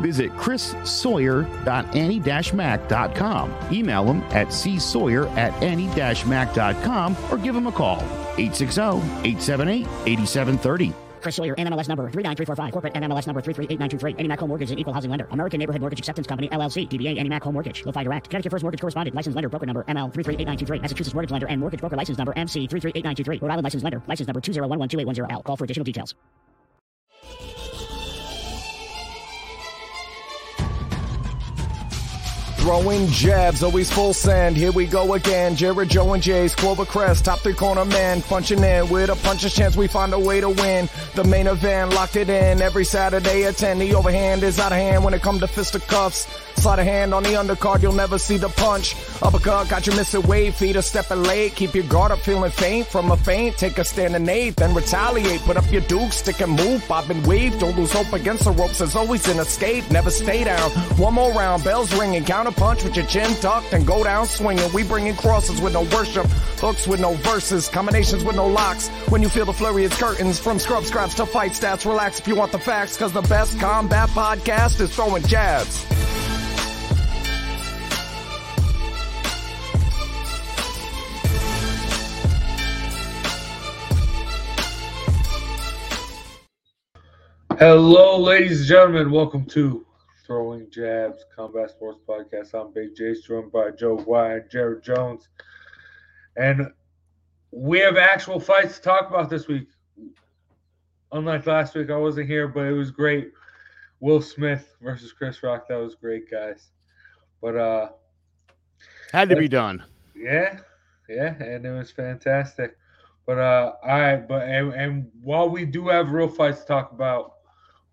Visit chrissawyer.any-mac.com. Email him at csawyer at any-mac.com or give him a call 860-878-8730. Chris Sawyer, NMLS number 39345, corporate NMLS number 338923, AnnieMac Home Mortgage and Equal Housing Lender, American Neighborhood Mortgage Acceptance Company, LLC, DBA AnnieMac Home Mortgage, LoFi Direct, Connecticut First Mortgage Correspondent, License Lender, Broker Number ML 338923, Massachusetts Mortgage Lender and Mortgage Broker License Number MC 338923, Rhode Island License Lender, License Number 201128110L. Call for additional details. Throwing jabs, always full send. Here we go again. Jared, Joe, and Jay's Clover Crest, top three corner man, punching in with a puncher's chance. We find a way to win. The main event, locked it in every Saturday at 10. The overhand is out of hand when it comes to fisticuffs. Slide a hand on the undercard, you'll never see the punch. Uppercut, got you missing weight, feet are stepping late. Keep your guard up, feeling faint from a feint. Take a stand and eight, then retaliate. Put up your duke, stick and move, bob and weave. Don't lose hope against the ropes, there's always an escape. Never stay down. One more round, bells ringing, counter punch with your chin tucked and go down swinging. We bringing crosses with no worship, hooks with no verses, combinations with no locks. When you feel the flurry, it's curtains. From scrub scraps to fight stats, relax if you want the facts, cause the best combat podcast is throwing jabs. Hello, ladies and gentlemen. Welcome to Throwing Jabs Combat Sports Podcast. I'm Big J, joined by Joe White and Jared Jones. And we have actual fights to talk about this week. Unlike last week, I wasn't here, but it was great. Will Smith versus Chris Rock. That was great, guys. But uh Had to be done. yeah, yeah, and it was fantastic. But uh all right, but and, and while we do have real fights to talk about,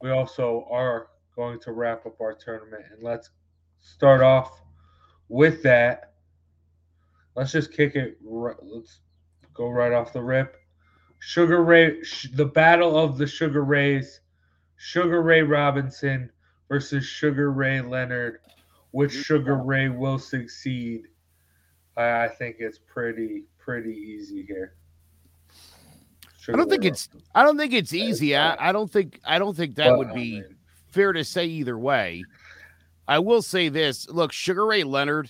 we also are going to wrap up our tournament. And let's start off with that. Let's just kick it. Let's go right off the rip. Sugar Ray, sh- the battle of the Sugar Rays. Sugar Ray Robinson versus Sugar Ray Leonard. Which Sugar Ray will succeed? I, I think it's pretty pretty easy here. I don't think it's I don't think it's easy. I, I don't think I don't think that But, would be mean, fair to say either way. I will say this: look, Sugar Ray Leonard,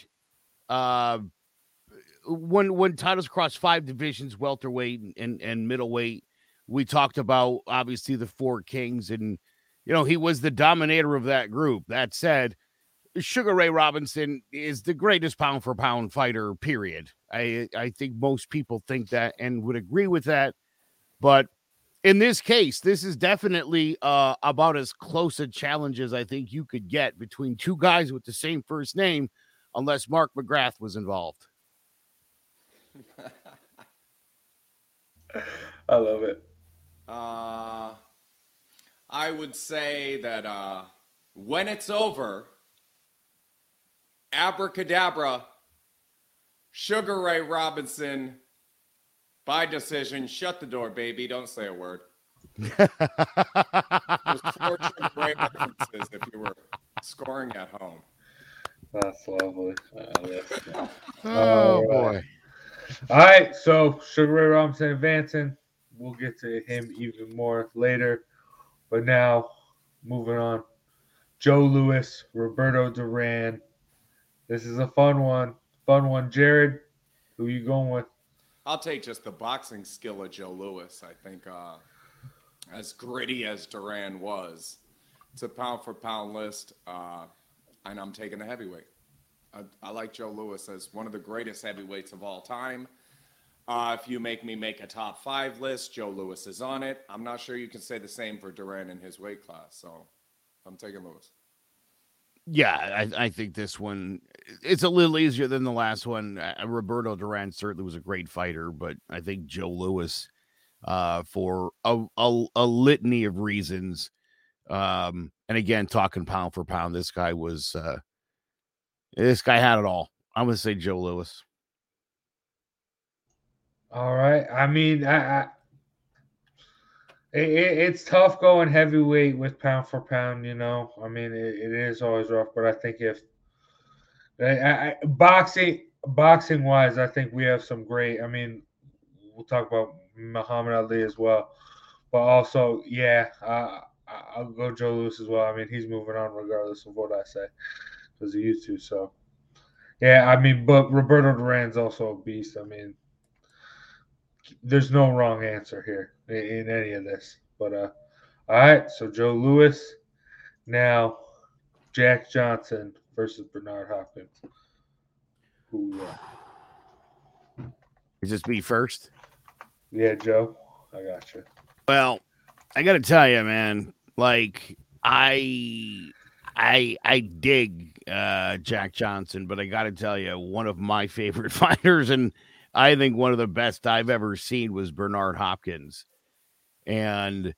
uh, when when titles crossed five divisions, welterweight and, and and middleweight, we talked about obviously the four kings, and you know he was the dominator of that group. That said, Sugar Ray Robinson is the greatest pound for pound fighter. Period. I I think most people think that and would agree with that, but in this case, this is definitely uh, about as close a challenge as I think you could get between two guys with the same first name, unless Mark McGrath was involved. I love it. Uh, I would say that uh, when it's over, abracadabra, Sugar Ray Robinson, by decision, shut the door, baby. Don't say a word. There's four Sugar references if you were scoring at home. That's lovely. Uh, that's- Oh All boy. right. All right, so Sugar Ray Robinson advancing. We'll get to him even more later. But now, moving on. Joe Louis, Roberto Duran. This is a fun one. Fun one. Jared, who you going with? I'll take just the boxing skill of Joe Louis. I think uh, as gritty as Duran was, it's a pound for pound list, uh, and I'm taking the heavyweight. I, I, like Joe Louis as one of the greatest heavyweights of all time. Uh, if you make me make a top five list, Joe Louis is on it. I'm not sure you can say the same for Duran in his weight class, so I'm taking Louis. Yeah, I, I, think this one it's a little easier than the last one. Uh, Roberto Duran certainly was a great fighter, but I think Joe Louis, uh, for a, a, a litany of reasons, um, and again talking pound for pound, this guy was uh, this guy had it all. I'm gonna say Joe Louis. All right. I mean, I, I it, it's tough going heavyweight with pound for pound. You know, I mean, it, it is always rough. But I think if I, I, boxing, boxing wise, I think we have some great. I mean, we'll talk about Muhammad Ali as well, but also, yeah, uh, I'll go Joe Louis as well. I mean, he's moving on regardless of what I say because he used to. So, yeah, I mean, but Roberto Duran's also a beast. I mean, there's no wrong answer here in, in any of this. But uh, all right, so Joe Louis, now Jack Johnson versus Bernard Hopkins. Who? Uh, Is this me first? Yeah, Joe, I got you. Well, I got to tell you, man. Like I, I, I dig uh, Jack Johnson, but I got to tell you, one of my favorite fighters and I think one of the best I've ever seen was Bernard Hopkins. And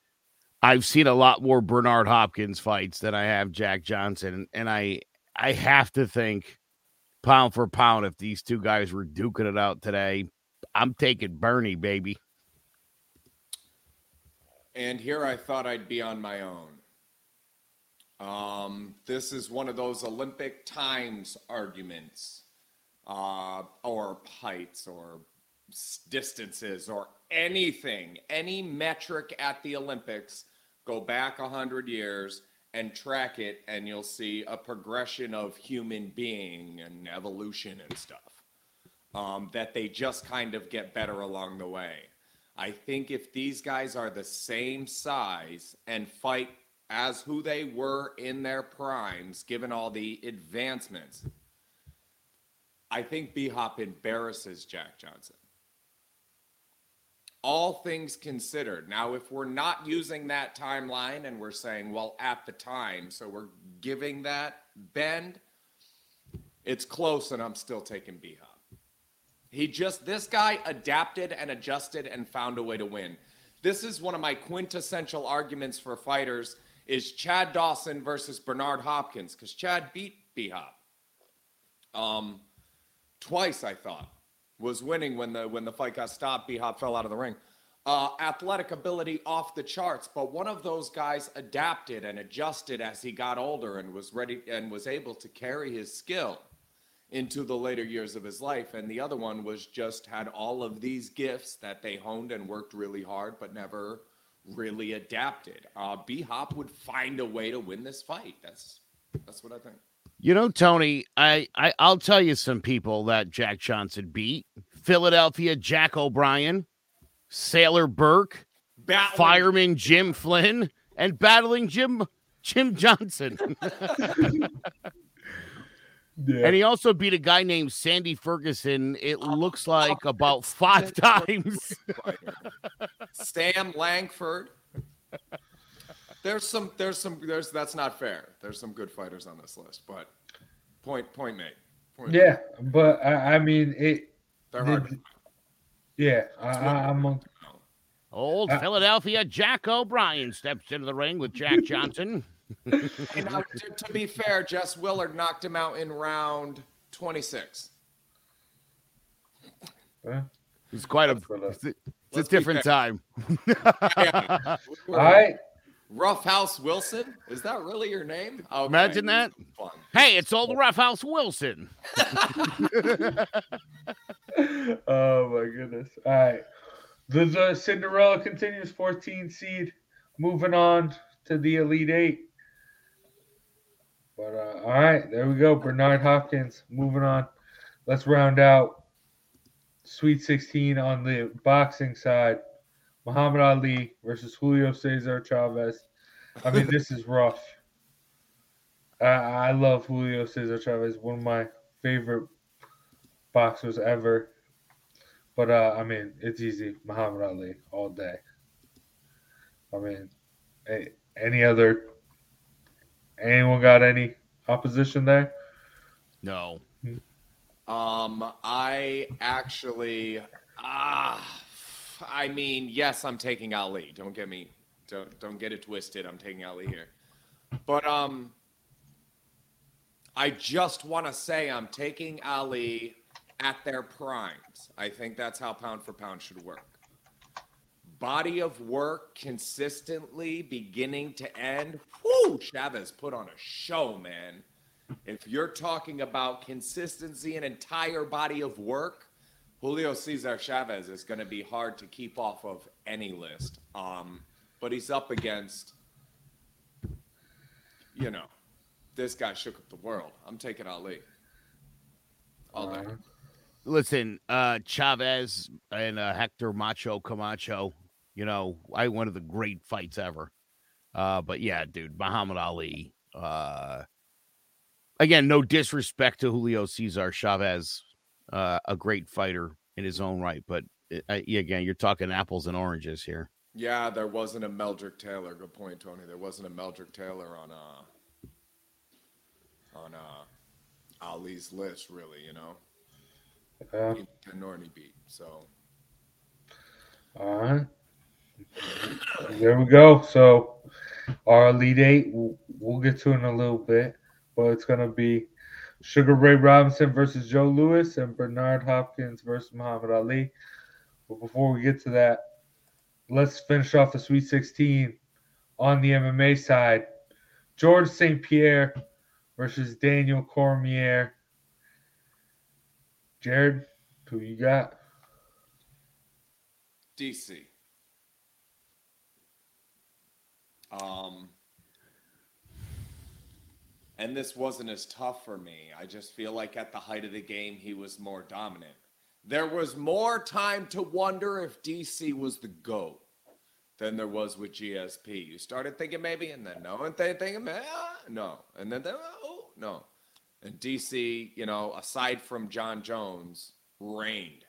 I've seen a lot more Bernard Hopkins fights than I have Jack Johnson. And I I have to think pound for pound, if these two guys were duking it out today, I'm taking Bernie, baby. And here I thought I'd be on my own. Um, this is one of those Olympic times arguments uh, or heights or distances or anything, any metric at the Olympics, go back 100 years and track it, and you'll see a progression of human being and evolution and stuff. Um, that they just kind of get better along the way. I think if these guys are the same size and fight as who they were in their primes, given all the advancements, I think B Hop embarrasses Jack Johnson. All things considered. Now, if we're not using that timeline and we're saying, well, at the time, so we're giving that bend, it's close and I'm still taking B. He just, this guy adapted and adjusted and found a way to win. This is one of my quintessential arguments for fighters is Chad Dawson versus Bernard Hopkins because Chad beat B Hop. Um, twice, I thought, was winning when the when the fight got stopped. B Hop fell out of the ring. Uh, athletic ability off the charts, but one of those guys adapted and adjusted as he got older and was ready and was able to carry his skill into the later years of his life. And the other one was just had all of these gifts that they honed and worked really hard, but never really adapted. Uh, B Hop would find a way to win this fight. That's that's what I think. You know, Tony, I, I I'll tell you some people that Jack Johnson beat: Philadelphia Jack O'Brien, Sailor Burke, battling. Fireman Jim Flynn, and battling Jim Jim Johnson. Yeah. And he also beat a guy named Sandy Ferguson. It looks like about five times. Sam Langford. There's some, there's some, there's that's not fair. There's some good fighters on this list, but point, point made. Point yeah, made. but I, I, mean it. They're hard. yeah, I, am a, Old uh, Philadelphia Jack O'Brien steps into the ring with Jack Johnson. now, to, to, be fair, Jess Willard knocked him out in round 26. It's quite a, it's a, it's a different time. yeah. All right. Roughhouse Wilson? Is that really your name? Okay. Imagine that. Hey, it's old Roughhouse Wilson. oh my goodness. All right. The, the Cinderella continues 14 seed. Moving on to the Elite Eight. But uh, all right, there we go. Bernard Hopkins moving on. Let's round out Sweet 16 on the boxing side. Muhammad Ali versus Julio Cesar Chavez. I mean, this is rough. I, I love Julio Cesar Chavez, one of my favorite boxers ever. But uh, I mean, it's easy. Muhammad Ali all day. I mean, any other? Anyone got any opposition there? No. Um, I actually, ah, I mean, yes, I'm taking Ali. Don't get me, don't don't get it twisted. I'm taking Ali here, but um, I just want to say I'm taking Ali at their primes. I think that's how pound for pound should work. Body of work consistently, beginning to end. Whoo, Chavez put on a show, man. If you're talking about consistency and entire body of work, Julio Cesar Chavez is going to be hard to keep off of any list. Um, but he's up against, you know, this guy shook up the world. I'm taking Ali. All day. Listen, uh, Chavez and uh, Hector Macho Camacho, you know, I one of the great fights ever. Uh, but yeah, dude, Muhammad Ali. Uh, again, no disrespect to Julio Cesar Chavez, uh, a great fighter in his own right, but it, uh, again, you're talking apples and oranges here. Yeah, there wasn't a Meldrick Taylor. Good point, Tony. There wasn't a Meldrick Taylor on uh on uh Ali's list, really. You know, Yeah. he nor beat. So All right. There we go. So our lead eight, we'll, we'll get to in a little bit, but it's gonna be Sugar Ray Robinson versus Joe Louis and Bernard Hopkins versus Muhammad Ali. But before we get to that, let's finish off the Sweet 16 on the MMA side. George St. Pierre versus Daniel Cormier. Jared, who you got? DC. Um, and this wasn't as tough for me. I just feel like at the height of the game, he was more dominant. There was more time to wonder if DC was the GOAT than there was with GSP. You started thinking maybe, and then no, and then thinking, ah, no, and then, oh, no. And DC, you know, aside from Jon Jones, reigned.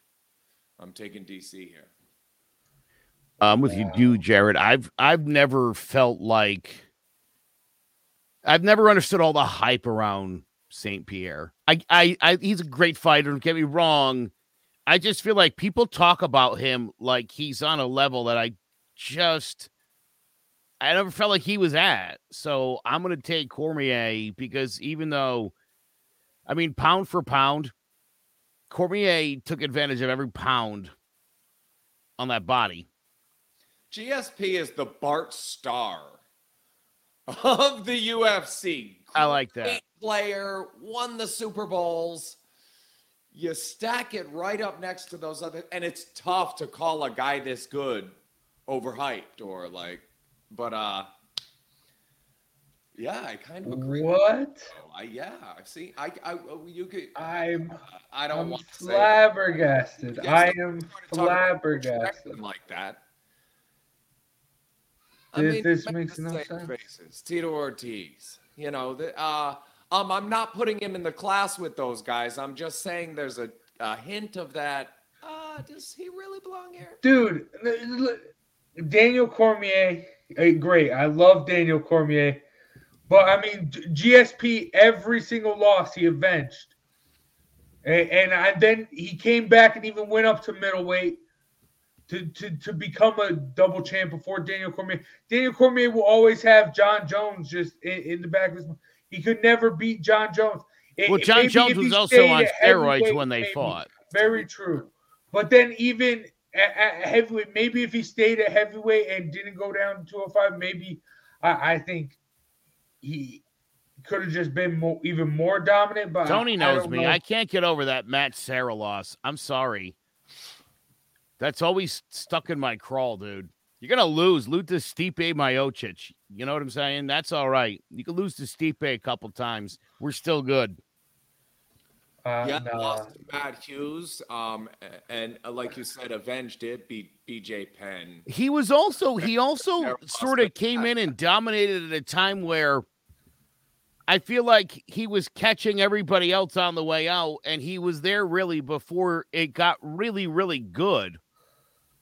I'm taking DC here. I'm with you, you, Jared. I've I've never felt like I've never understood all the hype around Saint Pierre. I, I, I, he's a great fighter. Don't get me wrong. I just feel like people talk about him like he's on a level that I just, I never felt like he was at. So I'm going to take Cormier because even though, I mean, pound for pound, Cormier took advantage of every pound on that body. GSP is the Bart Starr of the UFC. I like that. Great player, won the Super Bowls. You stack it right up next to those other, and it's tough to call a guy this good overhyped or like, but uh, yeah, I kind of agree. What? I yeah, I see. I I you could. I'm. I don't I'm want to say flabbergasted. Yes, I I'm am trying to talk about flabbergasted. like that. This- this make makes the no sense. Faces. Tito Ortiz. You know, the, uh, um, I'm not putting him in the class with those guys. I'm just saying there's a, a hint of that. Uh, does he really belong here? Dude, Daniel Cormier, eh, great. I love Daniel Cormier. But I mean, GSP, every single loss he avenged. And, and I, then he came back and even went up to middleweight to, to, to become a double champ before Daniel Cormier. Daniel Cormier will always have Jon Jones just in, in the back of his mind. He could never beat Jon Jones. It- Well, Jon Jones was also on steroids when they maybe. fought. Very true. But then even at, at heavyweight, maybe if he stayed at heavyweight and didn't go down to 205, maybe I, I think he could have just been more, even more dominant. But Tony I, knows don't me. know. I can't get over that Matt Serra loss. I'm sorry. That's always stuck in my crawl, dude. You're gonna lose. Lose to Stipe Miocic. You know what I'm saying? That's all right. You can lose to Stipe a couple times. We're still good. Uh, Yeah, nah. lost to Matt Hughes. Um, and uh, like you said, avenged it. Beat BJ Penn. He was also he also sort of came in and dominated at a time where I feel like he was catching everybody else on the way out, and he was there really before it got really, really good.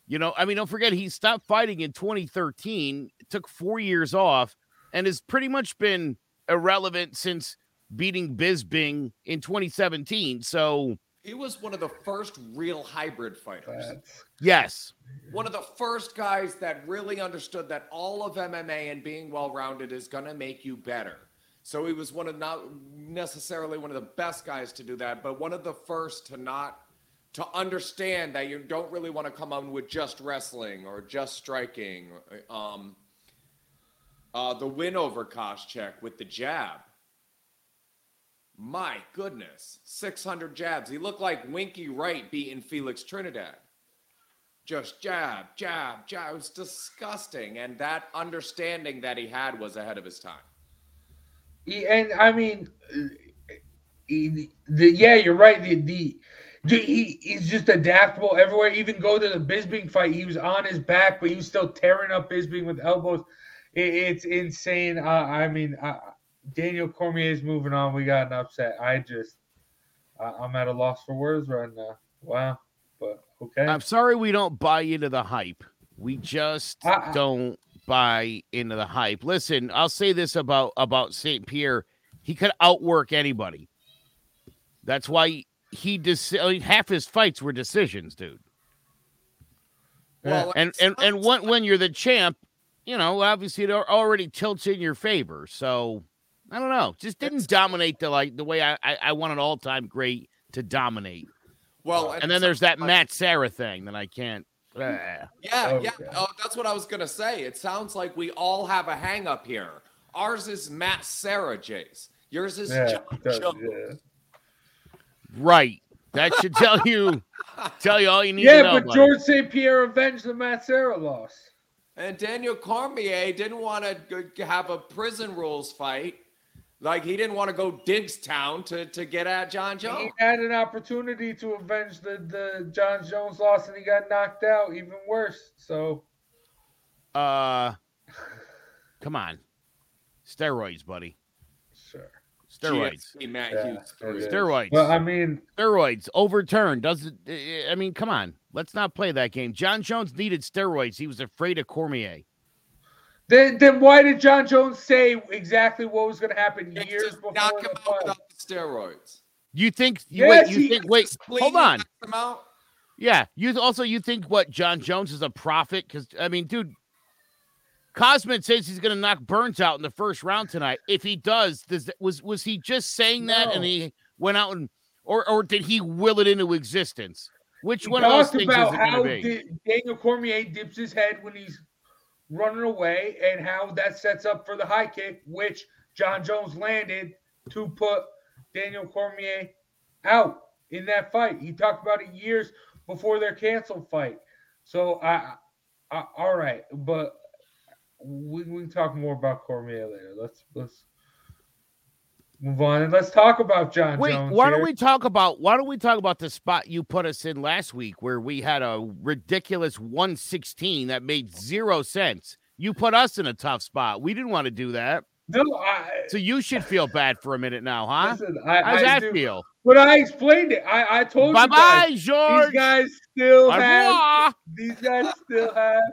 You know, I mean, don't forget he stopped fighting in 2013, took four years off, and has pretty much been irrelevant since beating Bisping in 2017. So He was one of the first real hybrid fighters. That's- yes, One of the first guys that really understood that all of MMA and being well-rounded is going to make you better. So he was one of not necessarily one of the best guys to do that, but one of the first to not to understand that you don't really want to come on with just wrestling or just striking. Um, uh, the win over Koscheck with the jab. My goodness, 600 jabs. He looked like Winky Wright beating Felix Trinidad. Just jab, jab, jab. It was disgusting. And that understanding that he had was ahead of his time. He- and I mean, uh, he, the, yeah, you're right. The, the, the he, he's just adaptable everywhere. Even go to the Bisping fight, he was on his back, but he was still tearing up Bisping with elbows. It, it's insane. Uh, I mean, uh, Daniel Cormier is moving on. We got an upset. I just, uh, I'm at a loss for words right now. Wow, but okay. I'm sorry we don't buy into the hype. We just I- don't buy into the hype. Listen, I'll say this about about St. Pierre. He could outwork anybody. That's why he dis- I mean, half his fights were decisions, dude. Well, And and and when when you're the champ, you know, obviously it already tilts in your favor. So I don't know. Just didn't dominate the like the way I I, I want an all time great to dominate. well, And then there's that sometimes- Matt Serra thing that I can't. ah. Yeah, Okay. yeah. Oh, that's what I was gonna say. It sounds like we all have a hang up here. Ours is Matt Serra Jace. Yours is yeah, John it does, Jones. yeah. Right. That should tell you tell you all you need Yeah, to know. Yeah, but buddy. George St. Pierre avenged the Matt Serra loss. And Daniel Cormier didn't want to have a prison rules fight. Like he didn't want to go Diggstown to, to get at Jon Jones. He had an opportunity to avenge the, the Jon Jones loss and he got knocked out even worse. So uh come on. Steroids, buddy. Sure. Steroids. GSP Matt Yeah, Hughes. it Steroids. Well, I mean, steroids overturned. Doesn't eh, eh, I mean, come on. Let's not play that game. Jon Jones needed steroids. He was afraid of Cormier. then then why did Jon Jones say exactly what was going to happen Just years before knock him out without the steroids. You think you Yes, wait, you he- think wait, hold on. knocks him out. Yeah, you also you think what Jon Jones is a prophet? Because I mean, dude, Khamzat says he's going to knock Burns out in the first round tonight. If he does, does was was he just saying that and he went out and or or did he will it into existence? Which He one of those talked things is about how to be? Daniel Cormier dips his head when he's running away and how that sets up for the high kick, which Jon Jones landed to put Daniel Cormier out in that fight. He talked about it years before their canceled fight. So I, I all right, but we, we can talk more about Cormier later. Let's let's move on and let's talk about John Wait, Jones. why don't we talk about why don't we talk about the spot you put us in last week where we had a ridiculous 116 that made zero sense. You put us in a tough spot. We didn't want to do that. No, I, So you should feel bad for a minute now, huh? listen, I, How's I that do- feel? But I explained it. I, I told Bye you guys. bye, George. These guys still Au have. revoir. These guys still have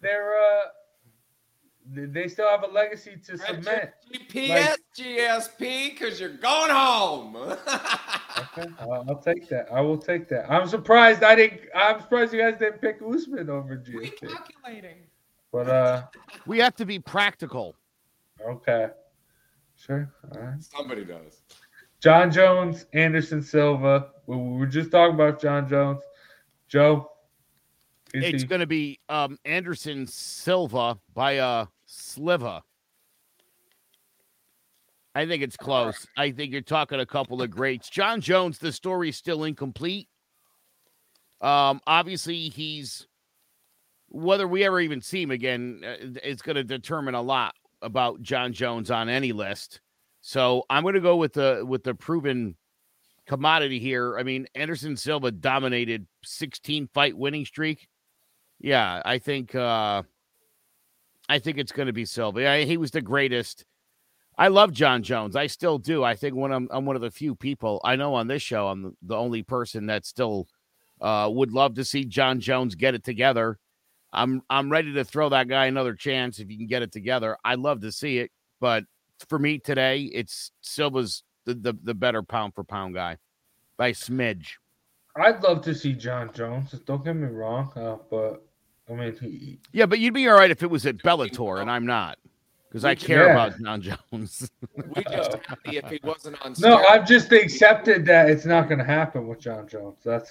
their. uh they- They still have a legacy to cement. GPS GSP because you're going home. Okay, I'll, I'll take that. I will take that. I'm surprised I didn't. I'm surprised you guys didn't pick Usman over GSP. Recalculating. But uh, We have to be practical. okay, sure. All right. Somebody does. Jon Jones, Anderson Silva. We, we were just talking about Jon Jones. Joe. It's he- going to be um, Anderson Silva by uh, Sliva. I think it's close. I think you're talking a couple of greats. Jon Jones, the story's still incomplete. Um, obviously, he's whether we ever even see him again uh, is going to determine a lot about Jon Jones on any list. So I'm going to go with the with the proven commodity here. I mean, Anderson Silva dominated 16 fight winning streak. Yeah, I think uh I think it's going to be Silva. Yeah, he was the greatest. I love Jon Jones. I still do. I think when I'm I'm one of the few people I know on this show, I'm the, only person that still uh would love to see Jon Jones get it together. I'm I'm ready to throw that guy another chance if you can get it together. I'd love to see it, but for me today, it's Silva's the, the, the better pound for pound guy by smidge. I'd love to see Jon Jones. Don't get me wrong, uh, but I mean, he, Yeah, but you'd be all right if it was at Bellator, and I'm not because I care Yeah. about Jon Jones. We just happy if he wasn't on. no, steroids. I've just accepted that it's not going to happen with Jon Jones. That's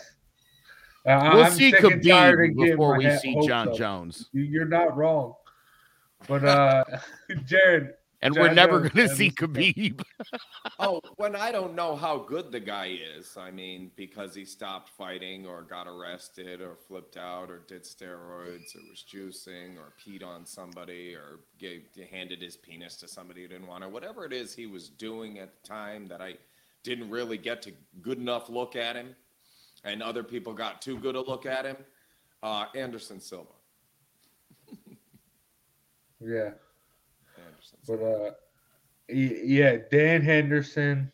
uh, we'll I'm see sick and tired Khabib before we see John up. Jones, You- You're not wrong, but uh, Jared, and we're never going to see Khabib. Oh, when I don't know how good the guy is, I mean, because he stopped fighting or got arrested or flipped out or did steroids or was juicing or peed on somebody or gave handed his penis to somebody who didn't want it, whatever it is he was doing at the time that I didn't really get to good enough look at him, and other people got too good a look at him. Uh, Anderson Silva. yeah, Anderson but uh, yeah, Dan Henderson,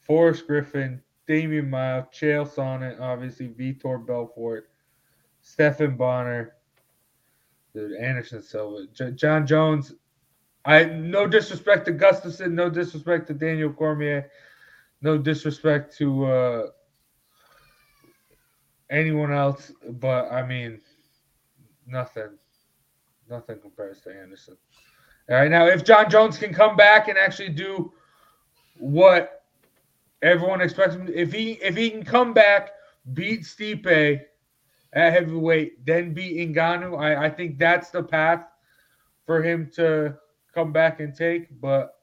Forrest Griffin, Demian Maia, Chael Sonnen, obviously Vitor Belfort, Stephan Bonnar, dude, Anderson Silva, J- Jon Jones. I no disrespect to Gustafsson, no disrespect to Daniel Cormier, no disrespect to uh, anyone else, but I mean, nothing, nothing compares to Anderson. All right, now if Jon Jones can come back and actually do what everyone expects him, if he if he can come back, beat Stipe at heavyweight, then beat Ngannou, I, I think that's the path for him to come back and take. But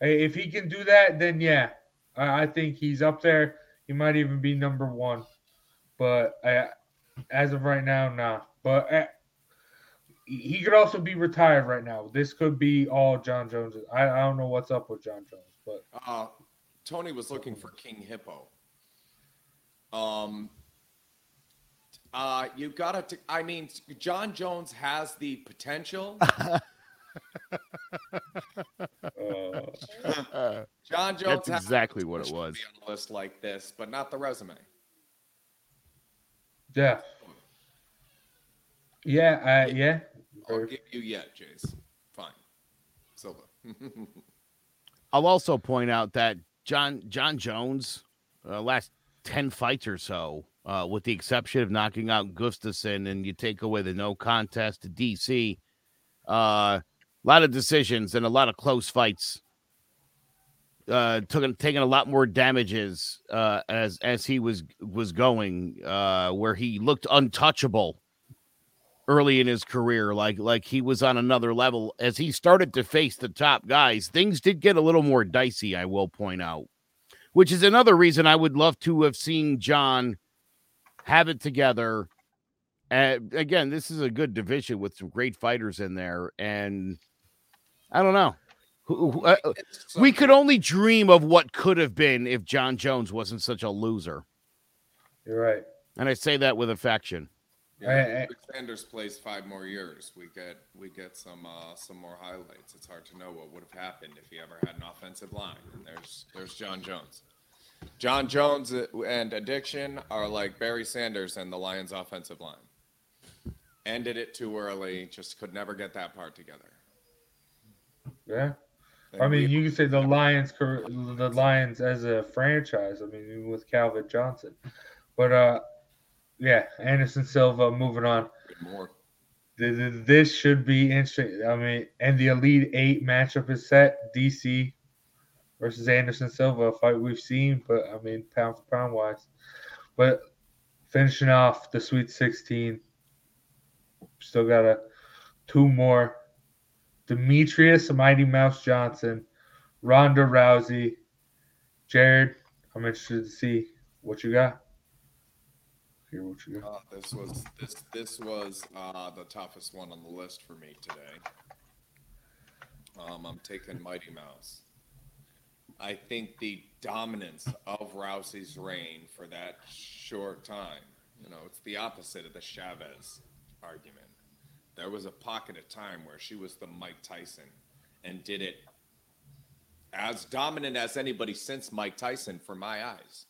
if he can do that, then yeah, I, I think he's up there. He might even be number one. But uh, as of right now, nah. But uh, he could also be retired right now. This could be all Jon Jones. I, I don't know what's up with Jon Jones, but Uh, Tony was looking for King Hippo. Um, uh, you gotta. T- I mean, Jon Jones has the potential. uh, Jon Jones. That's has exactly what it was. Be on a list like this, but not the resume. yeah, yeah, uh, yeah. I'll give you yet, Jace. Fine, Silva. I'll also point out that John Jon Jones, uh, last ten fights or so, uh, with the exception of knocking out Gustafsson, and you take away the no contest to DC, a uh, lot of decisions and a lot of close fights. Uh, took taking a lot more damages uh, as as he was was going, uh, where he looked untouchable early in his career, like like he was on another level. As he started to face the top guys, things did get a little more dicey. I will point out, which is another reason I would love to have seen John have it together. And again, this is a good division with some great fighters in there, and I don't know. Uh, we could only dream of what could have been if Jon Jones wasn't such a loser, You're right. and I say that with affection. Yeah, I- Sanders plays five more years. We get we get some uh, some more highlights. It's hard to know what would have happened if he ever had an offensive line. And there's there's Jon Jones. Jon Jones and addiction are like Barry Sanders and the Lions' offensive line. Ended it too early. Just could never get that part together. Yeah. And I mean, we- you could say the Lions, the Lions as a franchise. I mean, even with Calvin Johnson, but uh, yeah, Anderson Silva. Moving on. more. Th- th- This should be interesting. I mean, and the Elite Eight matchup is set. DC versus Anderson Silva, a fight we've seen, but I mean, pound for pound wise. But finishing off the Sweet 16, still got a two more. Demetrious Mighty Mouse Johnson, Ronda Rousey, Jared. I'm interested to see what you got. Hear what you got. Uh, this was this this was uh, the toughest one on the list for me today. Um, I'm taking Mighty Mouse. I think the dominance of Rousey's reign for that short time, you know, it's the opposite of the Chavez argument. There was a pocket of time where she was the Mike Tyson and did it as dominant as anybody since Mike Tyson, for my eyes.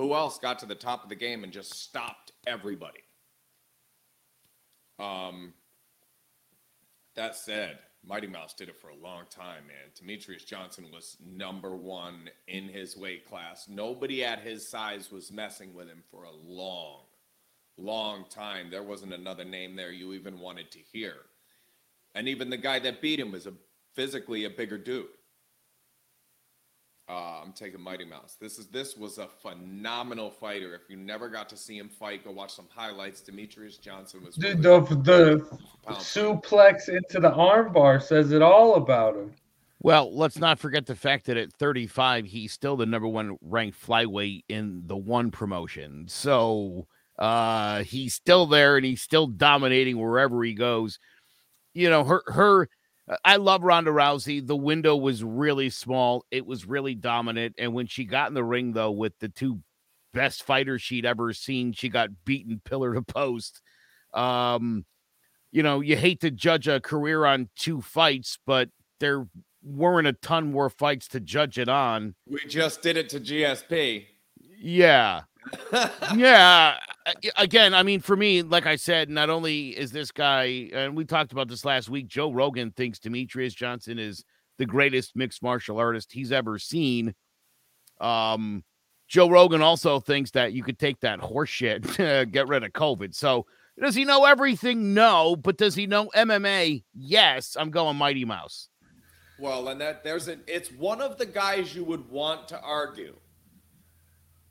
Who else got to the top of the game and just stopped everybody? Um, that said, Mighty Mouse did it for a long time, man. Demetrious Johnson was number one in his weight class. Nobody at his size was messing with him for a long, long time. There wasn't another name there you even wanted to hear. And even the guy that beat him was a physically a bigger dude. Uh, I'm taking Mighty Mouse. This is this was a phenomenal fighter. If you never got to see him fight, go watch some highlights. Demetrious Johnson was the, the, the suplex into the armbar says it all about him. Well, let's not forget the fact that at 35, he's still the number one ranked flyweight in the one promotion. So uh, he's still there and he's still dominating wherever he goes. You know, her her I love Ronda Rousey. The window was really small. It was really dominant. And when she got in the ring, though, with the two best fighters she'd ever seen, she got beaten pillar to post. Um, you know, you hate to judge a career on two fights, but there weren't a ton more fights to judge it on. We just did it to GSP. Yeah. yeah. Again, I mean, for me, like I said, not only is this guy, and we talked about this last week, Joe Rogan thinks Demetrious Johnson is the greatest mixed martial artist he's ever seen. Um, Joe Rogan also thinks that you could take that horse shit, get rid of COVID. So does he know everything? No. But does he know MMA? Yes. I'm going Mighty Mouse. Well, and that there's an it's one of the guys you would want to argue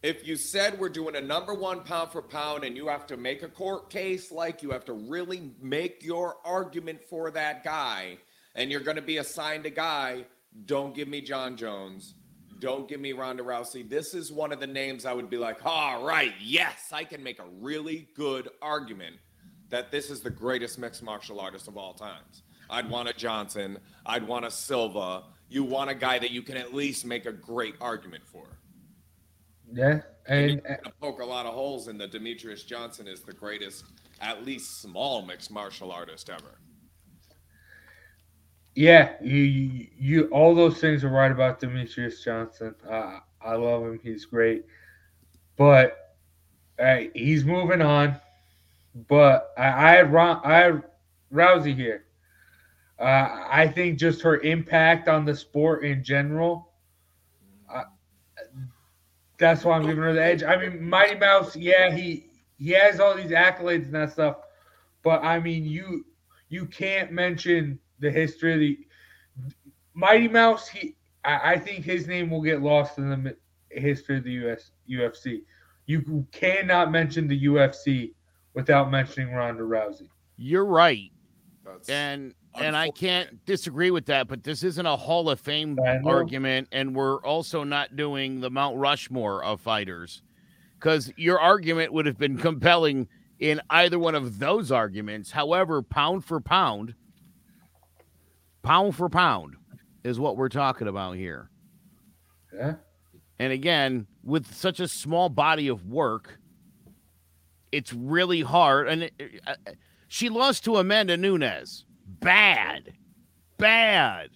if you said we're doing a number one pound for pound and you have to make a court case, like you have to really make your argument for that guy, and you're going to be assigned a guy, don't give me jon Jones. Don't give me Ronda Rousey. This is one of the names I would be like, all right, yes, I can make a really good argument that this is the greatest mixed martial artist of all times. I'd want a Johnson. I'd want a Silva. You want a guy that you can at least make a great argument for. Yeah, and, and poke a lot of holes in the Demetrious Johnson is the greatest, at least small mixed martial artist ever. Yeah, you you all those things are right about Demetrious Johnson. Uh, I love him; he's great. But hey, he's moving on. But I, I had I had Rousey here. Uh, I think just her impact on the sport in general that's why I'm giving her the edge. I mean, Mighty Mouse, yeah, he he has all these accolades and that stuff, but I mean, you you can't mention the history of the Mighty Mouse. He, I, I think his name will get lost in the history of the US UFC. You cannot mention the UFC without mentioning Ronda Rousey. You're right, That's... and and I can't disagree with that, but this isn't a Hall of Fame argument, and we're also not doing the Mount Rushmore of fighters because your argument would have been compelling in either one of those arguments. However, pound for pound, pound for pound is what we're talking about here. Yeah. And again, with such a small body of work, it's really hard. And it, uh, she lost to Amanda Nunes bad, bad,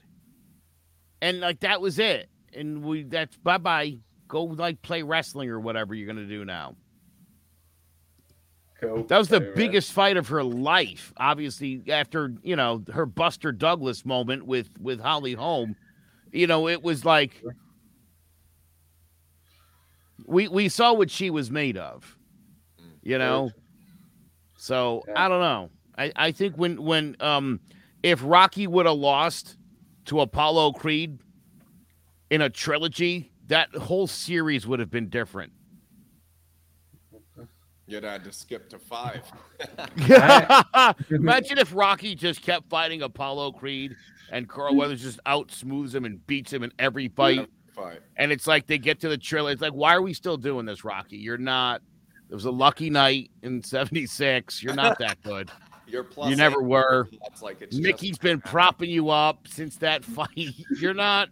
and like that was it. And we that's bye bye. Go like play wrestling or whatever you're gonna do now. Go that was the biggest fight of her life. Obviously, after you know her Buster Douglas moment with with Holly Holm, you know it was like we we saw what she was made of. You know, so I don't know. I, I think when when um if Rocky would have lost to Apollo Creed in a trilogy, that whole series would have been different. You'd had to skip to five. Imagine if Rocky just kept fighting Apollo Creed and Carl Weathers just out smooths him and beats him in every fight. fight. And it's like they get to the trilogy. It's like, why are we still doing this, Rocky? You're not. It was a lucky night in '76. You're not that good. You're plus. You never were. That's like it's Mickey's been propping you up since that fight. You're not.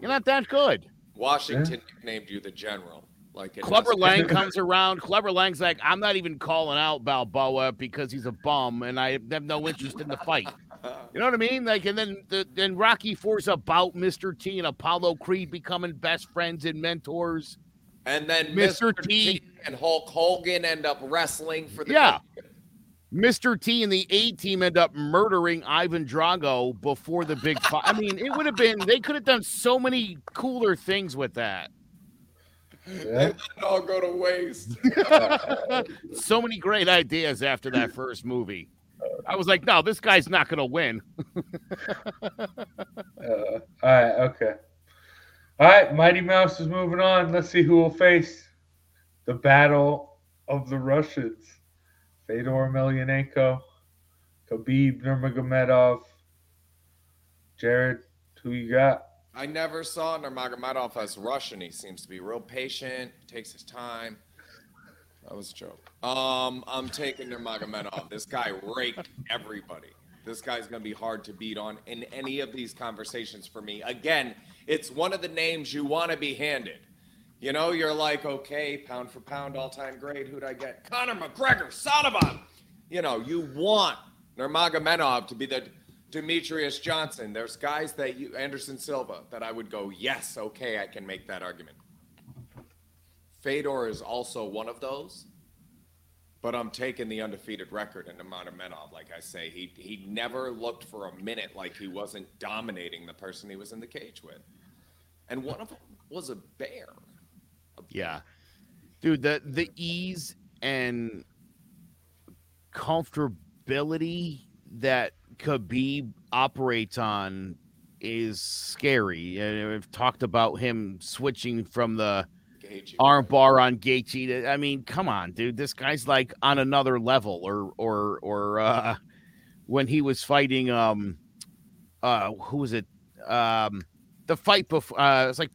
You're not that good. Washington named you the general. Like Clubber Lang comes around. Clubber Lang's like, I'm not even calling out Balboa because he's a bum and I have no interest in the fight. You know what I mean? Like, and then the, then Rocky Four's about Mr. T and Apollo Creed becoming best friends and mentors. And then Mr. Mr. T. T and Hulk Hogan end up wrestling for the Yeah. Mr. T and the A team end up murdering Ivan Drago before the big fight. I mean, it would have been, they could have done so many cooler things with that. Yeah. It all go to waste. so many great ideas after that first movie. I was like, no, this guy's not going to win. Uh, all right, okay. All right, Mighty Mouse is moving on. Let's see who will face the battle of the Russians. Fedor Emelianenko, Khabib Nurmagomedov. Jared, who you got? I never saw Nurmagomedov as Russian. He seems to be real patient, takes his time. That was a joke. Um, I'm taking Nurmagomedov. This guy raked everybody. This guy's going to be hard to beat on in any of these conversations for me. Again, it's one of the names you want to be handed. You know, you're like, okay, pound for pound, all time great. Who'd I get? Conor McGregor, son of a. You know, you want Nurmagomedov to be the Demetrious Johnson. There's guys that you, Anderson Silva, that I would go, yes, okay, I can make that argument. Fedor is also one of those, but I'm taking the undefeated record in Nurmagomedov. Like I say, he he never looked for a minute like he wasn't dominating the person he was in the cage with, and one of them was a bear. Yeah. Dude, the the ease and comfortability that Khabib operates on is scary. And we've talked about him switching from the Gaethje. arm bar on Gaethje. to- I mean, come on, dude. This guy's like on another level. Or or or uh when he was fighting um uh who was it? Um the fight before uh it's like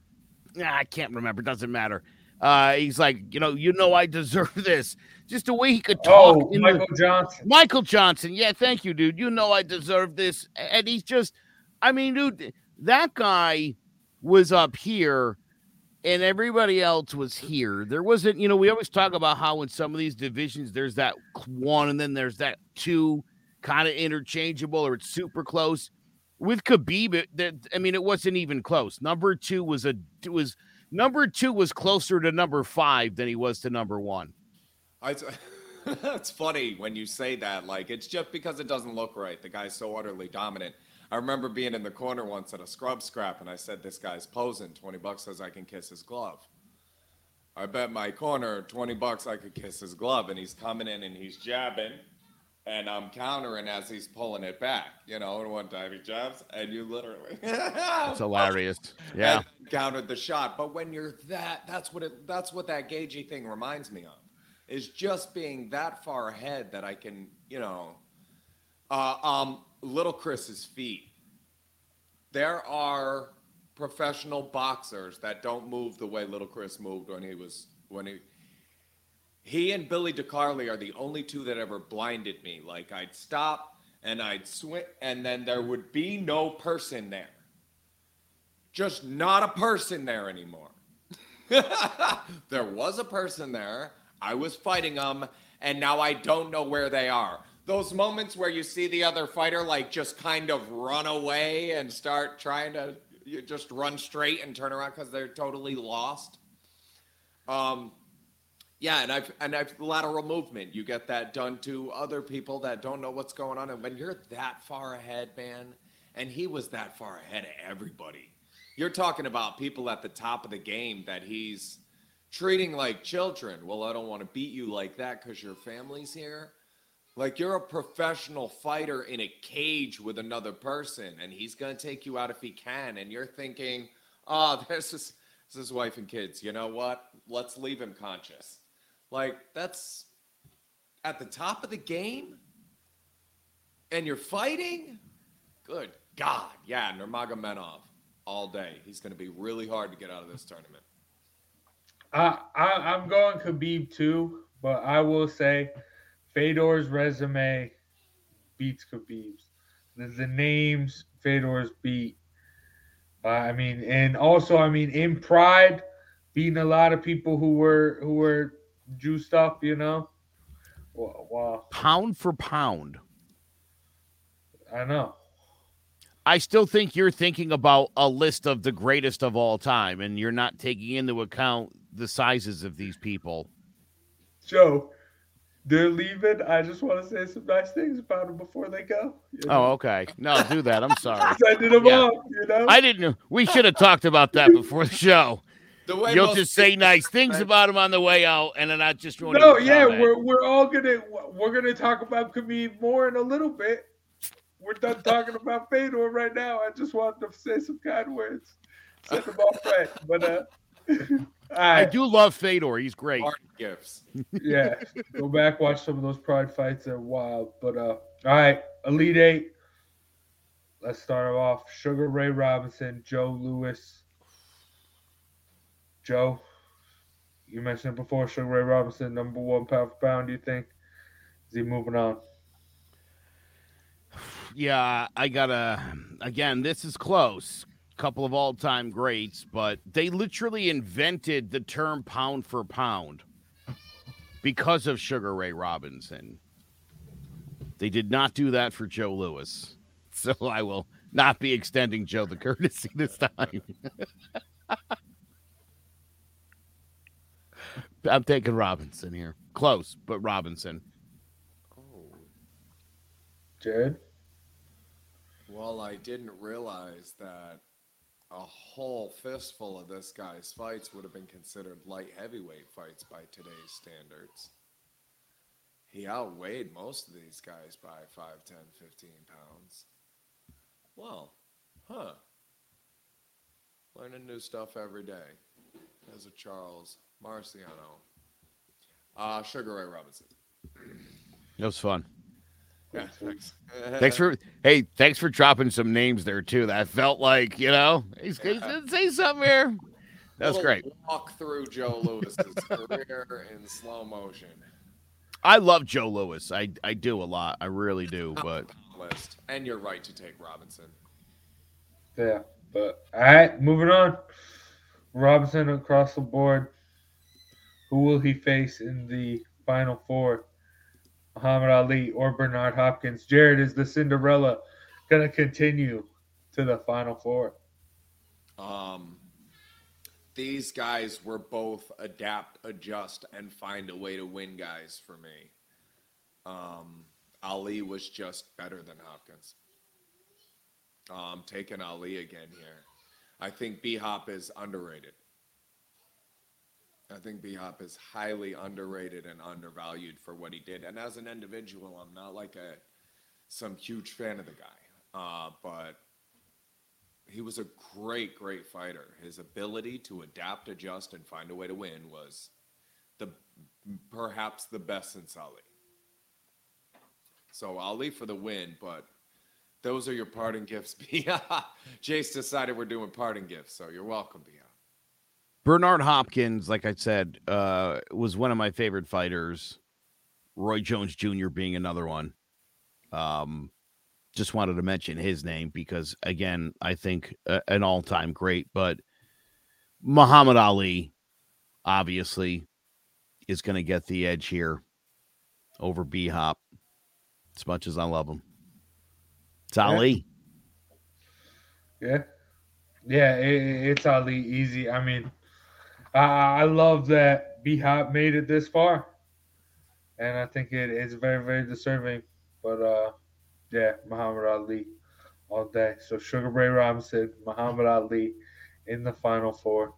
nah, I can't remember, doesn't matter. Uh he's like, you know, you know I deserve this. Just the way he could talk Oh, in the- Michael Johnson. Michael Johnson. Yeah, thank you, dude. You know I deserve this. And he's just, I mean, dude, that guy was up here and everybody else was here. There wasn't, you know, we always talk about how in some of these divisions there's that one and then there's that two kind of interchangeable or it's super close. With Khabib, it, that, I mean, it wasn't even close. Number two was a was number two was closer to number five than he was to number one. I, it's funny when you say that. Like, it's just because it doesn't look right. The guy's so utterly dominant. I remember being in the corner once at a scrub scrap, and I said, "This guy's posing. Twenty bucks says I can kiss his glove." I bet my corner twenty bucks I could kiss his glove, and he's coming in and he's jabbing, and I'm countering as he's pulling it back. You know, and one time he jabs, and you literally. It's hilarious. Yeah. countered the shot. But when you're that, that's what it. That's what that Gaethje thing reminds me of, is just being that far ahead that I can, you know, uh, um, little Chris's feet. There are professional boxers that don't move the way little Chris moved when he was when he. He and Billy DeCarly are the only two that ever blinded me. Like I'd stop and I'd swing, and then there would be no person there just not a person there anymore. there was a person there. I was fighting them, and now I don't know where they are. Those moments where you see the other fighter like just kind of run away and start trying to you just run straight and turn around because they're totally lost. Um, yeah, and I've and I've lateral movement. You get that done to other people that don't know what's going on, and when you're that far ahead, man, and he was that far ahead of everybody. You're talking about people at the top of the game that he's treating like children. Well, I don't want to beat you like that because your family's here. Like you're a professional fighter in a cage with another person, and he's gonna take you out if he can. And you're thinking, oh, this is his wife and kids. You know what? Let's leave him conscious. Like that's at the top of the game, and you're fighting. Good God, yeah, Nurmagomedov all day. He's going to be really hard to get out of this tournament. I, I I'm going Khabib too, but I will say Fedor's resume beats Khabib's. The, the names Fedor's beat Uh, I mean, and also, I mean, in Pride, beating a lot of people who were who were juiced up, you know. Wow. Pound for pound. I know. I still think you're thinking about a list of the greatest of all time, and you're not taking into account the sizes of these people. Joe, they're leaving. I just want to say some nice things about them before they go. you oh, know? Oh, okay. No, do that. I'm sorry. Sending them Yeah. off, you know. I didn't know. We should have talked about that before the show. The way You'll just say nice things about him on the way out, and then I just won't no, yeah, comment. we're we're all gonna we're gonna talk about Khabib more in a little bit. We're done talking about Fedor right now. I just wanted to say some kind words. Send them off right, but uh, all I do love Fedor. He's great. Party gifts. yeah. Go back, watch some of those Pride fights. They're wild. But uh, all right, Elite Eight. Let's start off. Sugar Ray Robinson, Joe Louis. Joe, you mentioned before. Sugar Ray Robinson, number one pound for pound. Do you think is he moving on? Yeah, I gotta. Again, this is close. Couple of all-time greats, but they literally invented the term "pound for pound" because of Sugar Ray Robinson. They did not do that for Joe Louis, so I will not be extending Joe the courtesy this time. I'm taking Robinson here. Close, but Robinson. Oh, Jared. well, I didn't realize that a whole fistful of this guy's fights would have been considered light heavyweight fights by today's standards. He outweighed most of these guys by 5, 10, 15 pounds. Well, huh. Learning new stuff every day. Ezzard Charles Marciano. Uh, Sugar Ray Robinson. It was fun. Yeah, thanks. Thanks for hey, thanks for dropping some names there too. That felt like you know he's, he's gonna say something here. That's Little great. Walk through Joe Louis's career in slow motion. I love Joe Louis. I I do a lot. I really do. But List. And you're right to take Robinson. Yeah, but all right, moving on. Robinson across the board. Who will he face in the final four? Muhammad Ali or Bernard Hopkins? Jared is the Cinderella going to continue to the final four. Um, these guys were both adapt, adjust, and find a way to win guys for me. Um, Ali was just better than Hopkins. Um, taking Ali again here. I think B Hop is underrated. I think B Hop is highly underrated and undervalued for what he did. And as an individual, I'm not like a some huge fan of the guy, uh, but he was a great, great fighter. His ability to adapt, adjust, and find a way to win was the perhaps the best since Ali. So Ali for the win, but those are your parting gifts. Bia. Jace decided we're doing parting gifts, so you're welcome, Bia. Bernard Hopkins, like I said, uh, was one of my favorite fighters. Roy Jones Jr. being another one. Um, just wanted to mention his name because, again, I think uh, an all-time great. But Muhammad Ali, obviously, is going to get the edge here over B Hop. As much as I love him, it's Ali. Yeah, yeah, it, it's Ali easy. I mean, I, I love that B Hop made it this far, and I think it is very, very deserving. But uh, yeah, Muhammad Ali all day. So Sugar Ray Robinson, Muhammad Ali in the final four.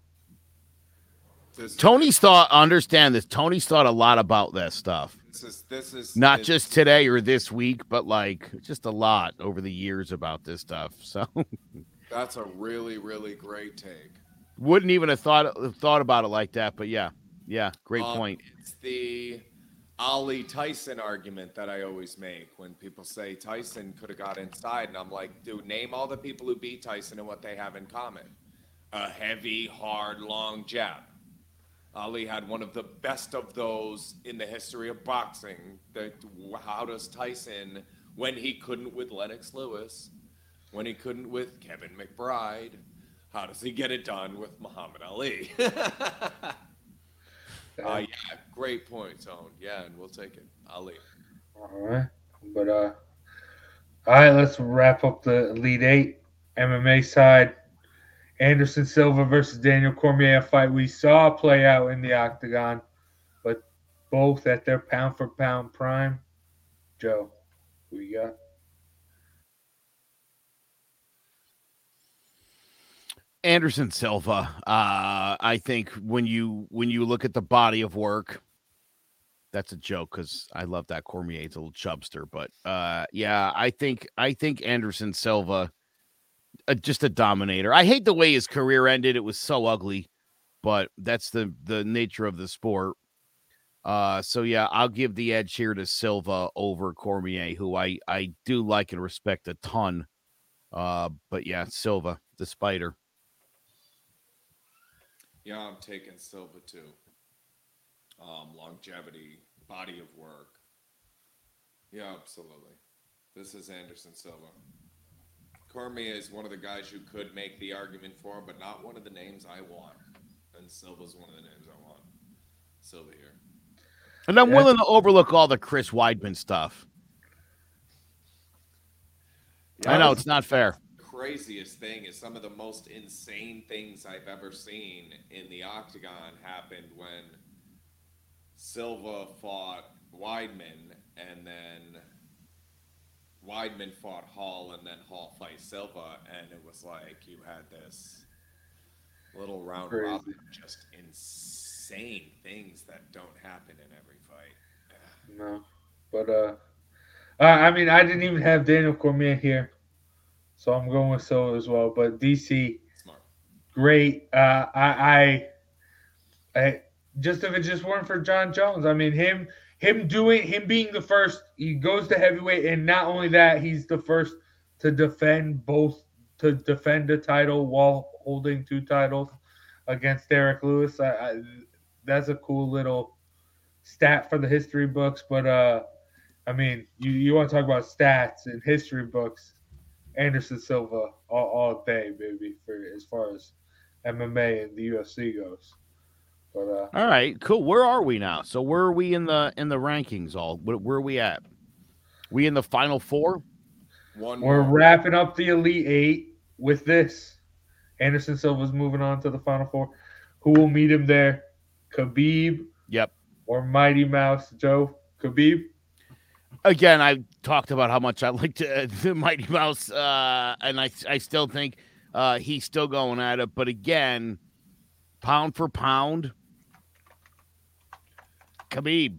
This, Tony's thought. Understand this. Tony's thought a lot about that stuff. This is this is not just today or this week, but like just a lot over the years about this stuff. So That's a really, really great take. Wouldn't even have thought thought about it like that. But yeah, yeah, great Um, point. It's the Ali Tyson argument that I always make when people say Tyson could have got inside, and I'm like, dude, name all the people who beat Tyson and what they have in common: a heavy, hard, long jab. Ali had one of the best of those in the history of boxing. That how does Tyson, when he couldn't with Lennox Lewis, when he couldn't with Kevin McBride, How does he get it done with Muhammad Ali? uh, yeah, great point, Tone. Yeah, and we'll take it. Ali. All right. But uh all right, let's wrap up the Elite Eight MMA side. Anderson Silva versus Daniel Cormier, a fight we saw play out in the octagon, but both at their pound for pound prime. Joe, who you got? Anderson Silva. Uh, I think when you when you look at the body of work, that's a joke because I love that Cormier's a little chubster, but uh, yeah, I think I think Anderson Silva, uh, just a dominator. I hate the way his career ended; it was so ugly, but that's the the nature of the sport. Uh, so yeah, I'll give the edge here to Silva over Cormier, who I I do like and respect a ton. Uh, but yeah, Silva, the spider. Yeah, I'm taking Silva too. Um, longevity, body of work. Yeah, absolutely. This is Anderson Silva. Cormier is one of the guys you could make the argument for, but not one of the names I want. And Silva's one of the names I want. Silva here. And I'm yeah. willing to overlook all the Chris Weidman stuff. Yeah, I know it's not fair craziest thing is some of the most insane things I've ever seen in the octagon happened when Silva fought Weidman and then Weidman fought Hall and then Hall fight Silva and it was like you had this little round Crazy. robin just insane things that don't happen in every fight. No. But uh I mean I didn't even have Daniel Cormier here. So I'm going with Silva as well. But DC, Smart. great. Uh, I, I, I, just if it just weren't for Jon Jones, I mean him, him doing, him being the first. He goes to heavyweight, and not only that, he's the first to defend both to defend a title while holding two titles against Derrick Lewis. I, I, that's a cool little stat for the history books. But uh, I mean, you, you want to talk about stats and history books? Anderson Silva all, all day, baby, for as far as MMA and the UFC goes. But uh, all right, cool. Where are we now? So where are we in the in the rankings? All where, where are we at? We in the final four? One. We're more. wrapping up the elite eight with this. Anderson Silva's moving on to the final four. Who will meet him there? Khabib. Yep. Or Mighty Mouse Joe Khabib again, I talked about how much I liked uh, the Mighty Mouse, uh, and I I still think uh, he's still going at it. But again, pound for pound, Khabib.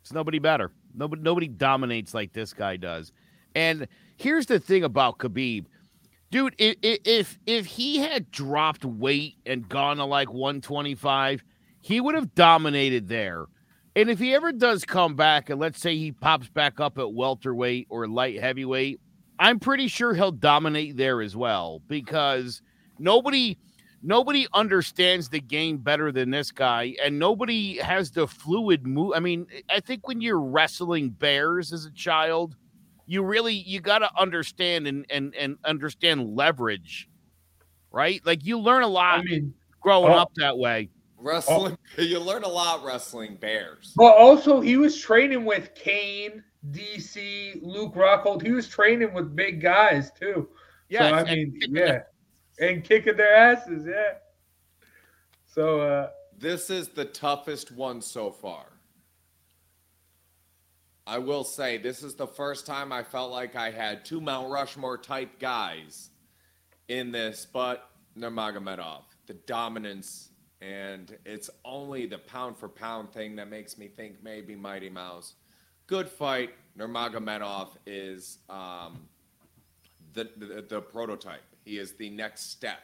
It's nobody better. Nobody nobody dominates like this guy does. And here's the thing about Khabib. Dude, if if if he had dropped weight and gone to like 125, he would have dominated there. And if he ever does come back, and let's say he pops back up at welterweight or light heavyweight, I'm pretty sure he'll dominate there as well because nobody nobody understands the game better than this guy and nobody has the fluid move i mean i think when you're wrestling bears as a child you really you got to understand and, and and understand leverage right? Like you learn a lot I mean, growing oh, up that way Wrestling, oh. you learn a lot wrestling bears. But also, he was training with Cain, DC, Luke Rockhold. He was training with big guys too. Yeah, so, I mean, yeah, and kicking their asses. Yeah. So uh this is the toughest one so far. I will say this is the first time I felt like I had two Mount Rushmore type guys in this, but Nurmagomedov, the dominance and it's only the pound for pound thing that makes me think maybe Mighty Mouse. Good fight. Nurmagomedov is um, the, the, the prototype. He is the next step.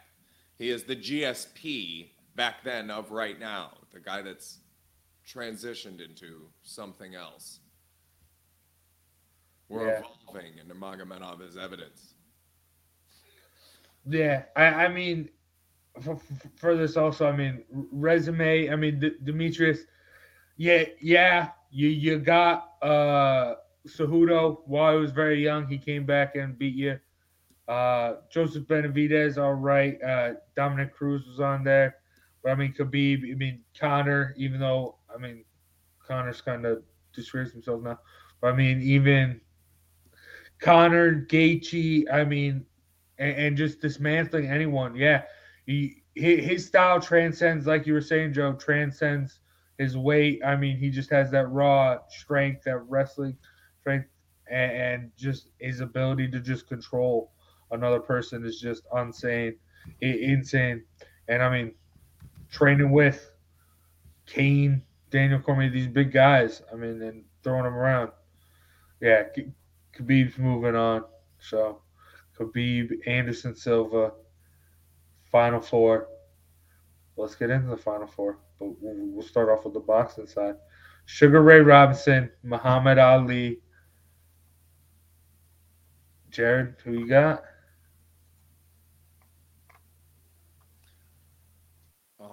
He is the GSP back then of right now, the guy that's transitioned into something else. We're yeah. evolving, and Nurmagomedov is evidence. Yeah, I, I mean, for, for this also, I mean, resume. I mean, D- Demetrious. Yeah, yeah. You you got uh Cejudo while he was very young. He came back and beat you. Uh, Joseph Benavidez, all right. Uh, Dominick Cruz was on there. But I mean, Khabib, I mean, Conor. even though, I mean, Conor's kind of disgraced himself now. But I mean, even Conor Gaethje, I mean, and, and just dismantling anyone. Yeah. He, his style transcends, like you were saying, Joe, transcends his weight. I mean, he just has that raw strength, that wrestling strength, and, and just his ability to just control another person is just insane, insane. And I mean, training with Cain, Daniel Cormier, these big guys. I mean, and throwing them around. Yeah, Khabib's moving on. So, Khabib, Anderson Silva, Final Four. Let's get into the Final Four, but we'll start off with the boxing side. Sugar Ray Robinson, Muhammad Ali. Jared, who you got? Uh,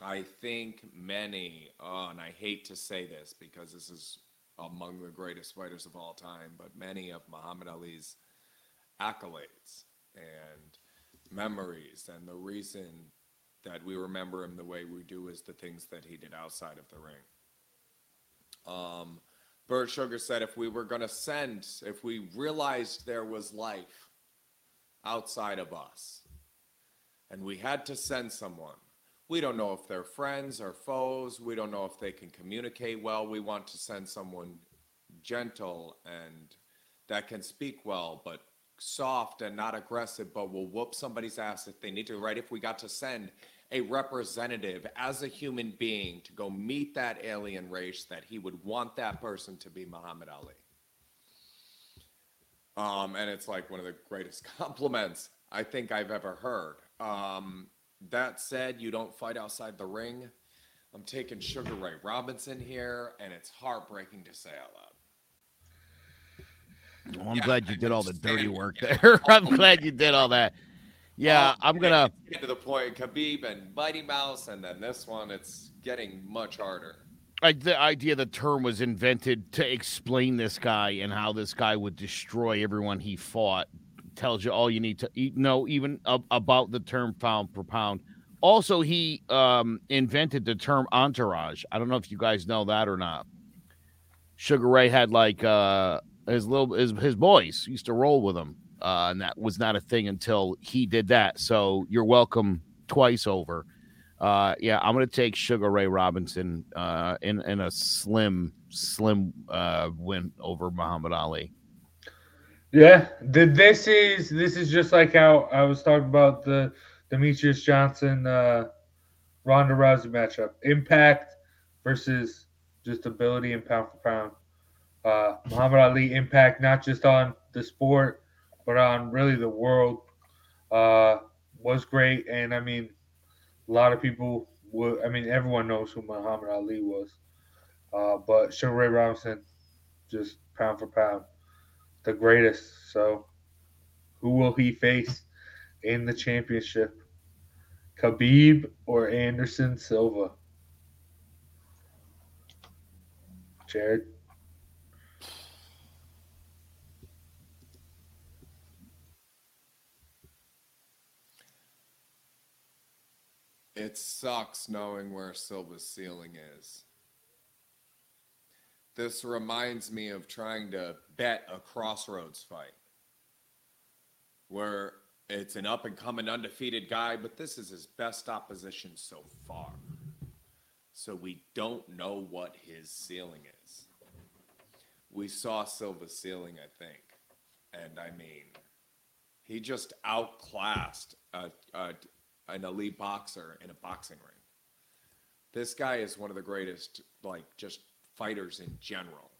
I think many, oh, and I hate to say this because this is among the greatest fighters of all time, but many of Muhammad Ali's accolades and memories and the reason that we remember him the way we do is the things that he did outside of the ring. Um, Bert Sugar said if we were going to send, if we realized there was life outside of us and we had to send someone, we don't know if they're friends or foes. We don't know if they can communicate well. We want to send someone gentle and that can speak well, but soft and not aggressive, but will whoop somebody's ass if they need to, right? If we got to send a representative as a human being to go meet that alien race, that he would want that person to be Muhammad Ali. Um, and it's like one of the greatest compliments I think I've ever heard. Um, that said, you don't fight outside the ring. I'm taking Sugar Ray Robinson here, and it's heartbreaking to say loud. Well, I'm yeah, glad you did all the dirty work there. I'm glad you did all that. Yeah, I'm gonna get to the point. Khabib and Mighty Mouse, and then this one, it's getting much harder. I, the idea the term was invented to explain this guy and how this guy would destroy everyone he fought tells you all you need to know even about the term pound per pound. Also, he um, invented the term entourage. I don't know if you guys know that or not. Sugar Ray had like uh, his little his, his boys used to roll with him, uh, and that was not a thing until he did that. So you're welcome twice over. Uh, yeah, I'm gonna take Sugar Ray Robinson uh, in in a slim slim uh, win over Muhammad Ali. Yeah, the, this is this is just like how I was talking about the Demetrious Johnson uh, Ronda Rousey matchup. Impact versus just ability and pound for pound. Uh, Muhammad Ali impact not just on the sport but on really the world uh, was great, and I mean a lot of people would. I mean everyone knows who Muhammad Ali was, uh, but Sugar Ray Robinson just pound for pound the greatest. So, who will he face in the championship? Khabib or Anderson Silva? Jared. It sucks knowing where Silva's ceiling is. This reminds me of trying to bet a crossroads fight where it's an up and coming undefeated guy, but this is his best opposition so far. So we don't know what his ceiling is. We saw Silva's ceiling, I think. And I mean, he just outclassed a, a, an elite boxer in a boxing ring. This guy is one of the greatest, like, just fighters in general.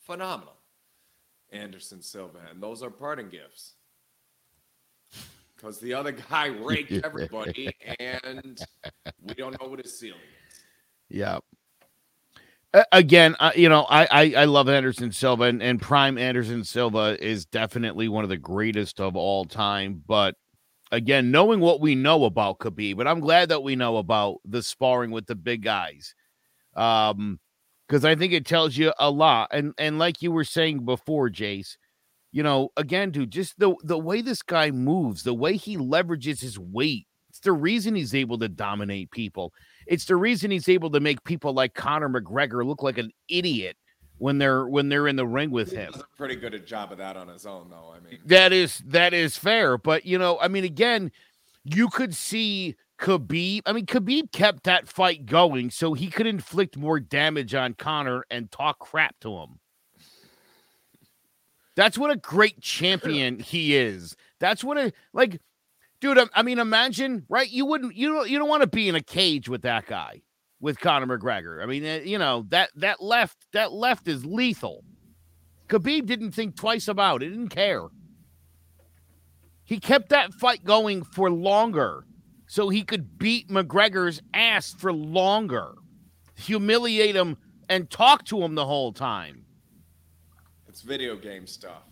Phenomenal. Anderson Silva. And those are parting gifts. Because the other guy raked everybody, and we don't know what his ceiling is. Yeah. Again, uh, you know, I, I, I love Anderson Silva, and, and prime Anderson Silva is definitely one of the greatest of all time. But again, knowing what we know about Khabib, but I'm glad that we know about the sparring with the big guys. Um, because I think it tells you a lot. And and like you were saying before, Jace, you know, again, dude, just the the way this guy moves, the way he leverages his weight, it's the reason he's able to dominate people. It's the reason he's able to make people like Conor McGregor look like an idiot when they're when they're in the ring with He him. does a pretty good a job of that on his own, though. I mean, That is that is fair, but you know, I mean, again, you could see Khabib. I mean, Khabib kept that fight going so he could inflict more damage on Conor and talk crap to him. That's what a great champion he is. That's what a like, dude. I, I mean, imagine, right? You wouldn't, you don't, you don't want to be in a cage with that guy, with Conor McGregor. I mean, uh, you know that that left, that left is lethal. Khabib didn't think twice about it. Didn't care. He kept that fight going for longer so he could beat McGregor's ass for longer, humiliate him, and talk to him the whole time. it's video game stuff.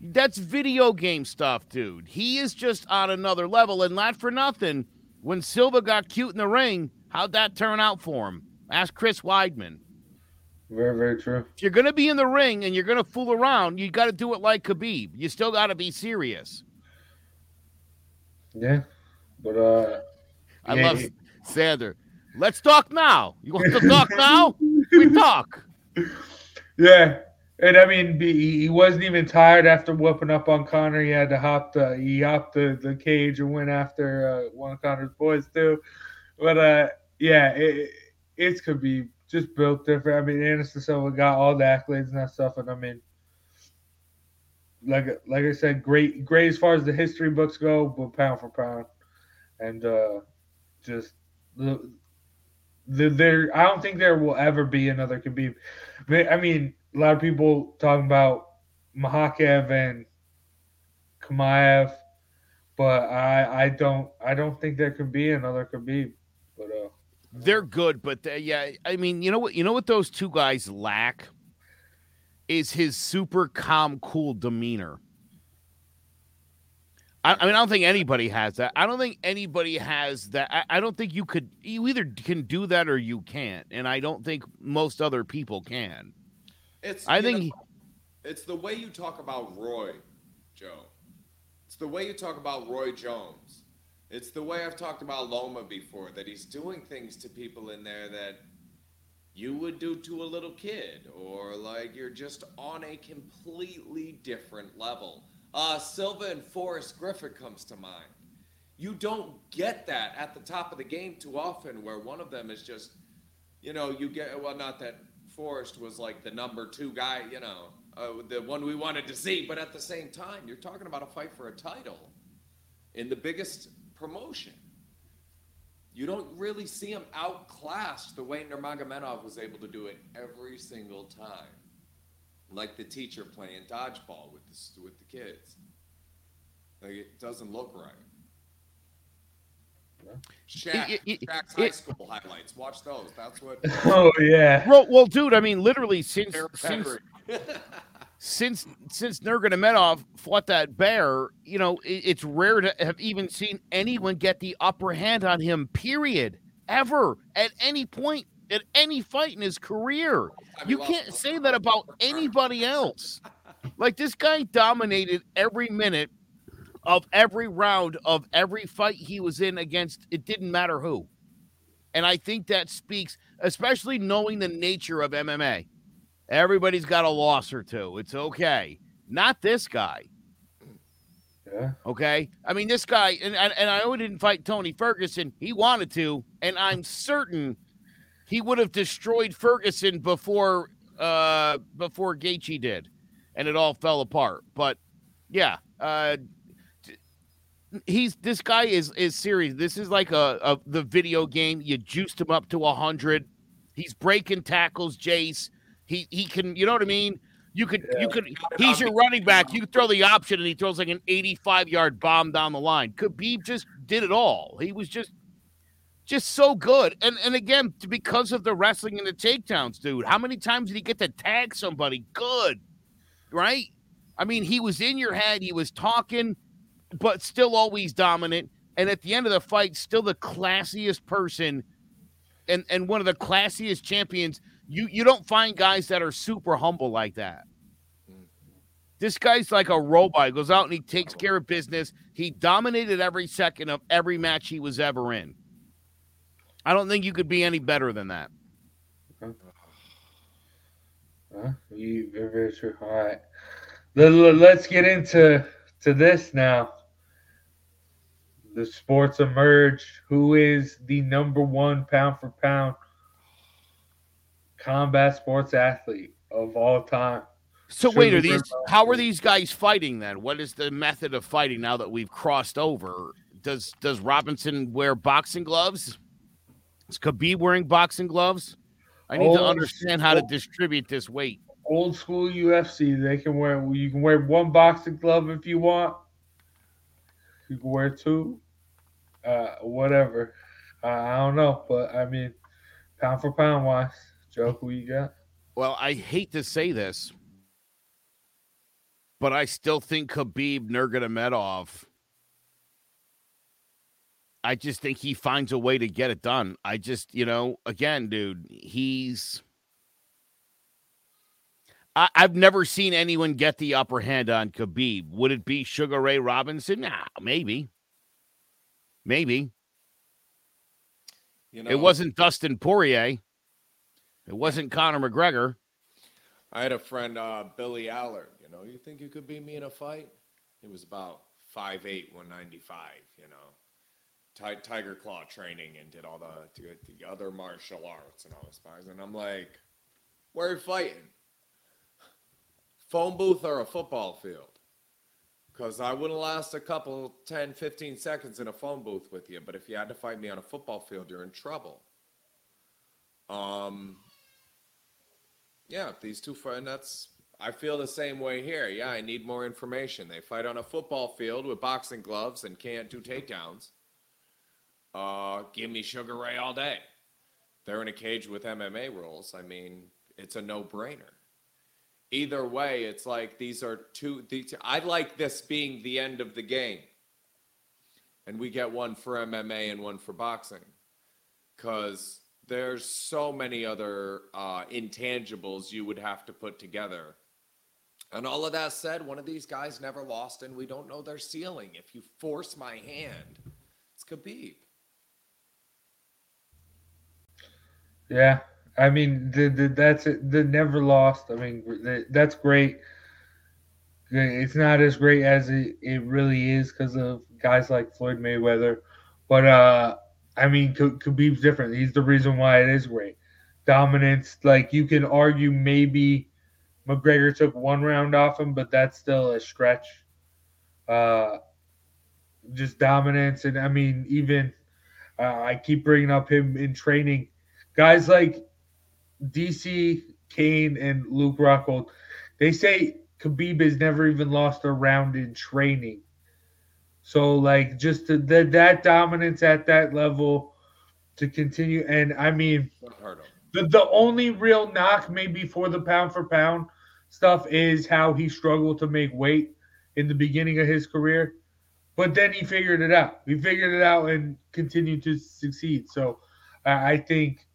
That's video game stuff, dude. He is just on another level, and not for nothing. When Silva got cute in the ring, how'd that turn out for him? Ask Chris Weidman. Very, very true. If you're gonna be in the ring and you're gonna fool around, you got to do it like Khabib. You still got to be serious. Yeah. But uh I Yeah, love yeah. Sander. Let's talk now. You want to talk now? We talk. Yeah, and I mean, he wasn't even tired after whooping up on Conor. He had to hop the he hopped the, the cage and went after uh, one of Conor's boys too. But uh, yeah, it, it's could be just built different. I mean, Anderson Silva got all the accolades and that stuff, and I mean, like like I said, great great as far as the history books go, but pound for pound, and uh, just the the, there I don't think there will ever be another Khabib. I mean, a lot of people talking about Makhachev and Chimaev, but I I don't I don't think there could be another Khabib. They're good, but they, yeah, I mean, you know what? You know what those two guys lack is his super calm, cool demeanor. I, I mean, I don't think anybody has that. I don't think anybody has that. I, I don't think you could. You either can do that or you can't, and I don't think most other people can. It's I think know, it's the way you talk about Roy, Joe. It's the way you talk about Roy Jones. It's the way I've talked about Loma before. That he's doing things to people in there that you would do to a little kid, or like you're just on a completely different level. Uh, Silva and Forrest Griffin comes to mind. You don't get that at the top of the game too often, where one of them is just you know, you get well, not that Forrest was like the number two guy, you know, uh, the one we wanted to see, but at the same time, you're talking about a fight for a title in the biggest promotion. You don't really see him outclassed the way Nurmagomedov was able to do it every single time, like the teacher playing dodgeball with the with the kids. Like it doesn't look right. Shaq, It- it- Shaq's it- high school highlights. Watch those. That's what. oh yeah, Well, well, dude. I mean, literally since since Henry. since since Nurmagomedov fought that bear, you know, it, it's rare to have even seen anyone get the upper hand on him. Period. Ever at any point at any fight in his career. You can't say that about anybody else. Like this guy dominated every minute of every round of every fight he was in against. It didn't matter who. And I think that speaks, especially knowing the nature of MMA. Everybody's got a loss or two. It's okay. Not this guy. yeah. Okay. I mean, this guy, and, and, and I he didn't fight Tony Ferguson. He wanted to, and I'm certain he would have destroyed Ferguson before uh before Gaethje did, and it all fell apart. But yeah, uh he's this guy is is serious. This is like a, a the video game. You juiced him up to a hundred. He's breaking tackles, Jace. He he can, you know what I mean? You could you could he's your running back. You could throw the option and he throws like an 85 yard bomb down the line. Khabib just did it all. He was just just so good. And and again, because of the wrestling and the takedowns, dude. How many times did he get to tag somebody? Good. Right? I mean, he was in your head, he was talking, but still always dominant. And at the end of the fight, still the classiest person and, and one of the classiest champions You you don't find guys that are super humble like that. This guy's like a robot. He goes out and he takes care of business. He dominated every second of every match he was ever in. I don't think you could be any better than that. You very, true. All right. Let, let's get into to this now. The sports emerge. Who is the number one pound for pound combat sports athlete of all time? So Sure, wait, are these how are these guys fighting then? What is the method of fighting now that we've crossed over? Does does Robinson wear boxing gloves? Is Khabib wearing boxing gloves? I need to Oh, understand how to distribute this weight. Old school UFC. They can wear. You can wear one boxing glove if you want. You can wear two. Uh, whatever. Uh, I don't know, but I mean, pound for pound wise, Joe, who you got? Well, I hate to say this, but I still think Khabib Nurmagomedov. I just think he finds a way to get it done. I just, you know, again, dude, he's. I, I've never seen anyone get the upper hand on Khabib. Would it be Sugar Ray Robinson? Nah, maybe. Maybe. You know, It wasn't Dustin Poirier. It wasn't Conor McGregor. I had a friend, uh, Billy Allard. You know, you think you could beat me in a fight? He was about 5'8", 195, You know, Ti- Tiger Claw training and did all the, the the other martial arts and all this. And I'm like, where are you fighting? Phone booth or a football field? Because I wouldn't last a couple, 10, 15 seconds in a phone booth with you. But if you had to fight me on a football field, you're in trouble. Um, yeah, these two fight, and that's I feel the same way here. Yeah, I need more information. They fight on a football field with boxing gloves and can't do takedowns. Uh, give me Sugar Ray all day. They're in a cage with MMA rules. I mean, it's a no-brainer. Either way, it's like these are two. These, I like this being the end of the game, and we get one for MMA and one for boxing, because there's so many other uh, intangibles you would have to put together. And all of that said, one of these guys never lost, and we don't know their ceiling. If you force my hand, it's Khabib. Yeah, I mean, the, the, that's it. The never lost. I mean, the, that's great. It's not as great as it, it really is because of guys like Floyd Mayweather. But, uh, I mean, Khabib's different. He's the reason why it is great. Dominance, like, you can argue maybe McGregor took one round off him, but that's still a stretch. Uh, just dominance. And, I mean, even uh, I keep bringing up him in training guys like DC, Cain, and Luke Rockhold, they say Khabib has never even lost a round in training. So, like, just the, the, that dominance at that level to continue. And I mean, the, the only real knock, maybe for the pound for pound stuff, is how he struggled to make weight in the beginning of his career. But then he figured it out. He figured it out and continued to succeed. So, I I think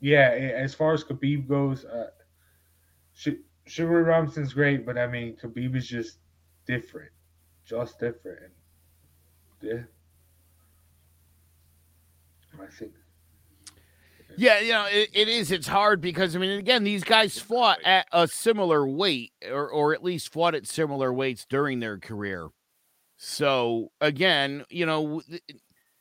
yeah, as far as Khabib goes, uh, Sh- Robinson's great, but I mean, Khabib is just different, just different. Yeah, I think. Yeah, you know, it, it is. It's hard because I mean, again, these guys fought at a similar weight, or or at least fought at similar weights during their career. So again, you know,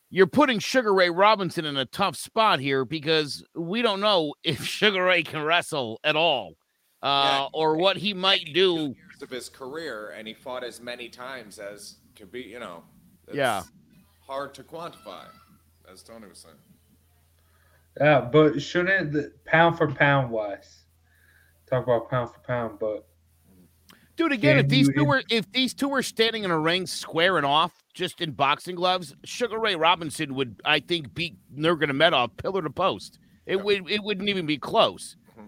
you're putting Sugar Ray Robinson in a tough spot here because we don't know if Sugar Ray can wrestle at all, uh, Yeah, or what he might do. Years of his career, and he fought as many times as could be, You know, it's Yeah. hard to quantify, as Tony was saying. Yeah, but shouldn't the pound for pound wise talk about pound for pound? But Dude, again, if these two in- were if these two were standing in a ring squaring off just in boxing gloves, Sugar Ray Robinson would, I think, beat Nurmagomedov pillar to post. It would it wouldn't even be close. Mm-hmm.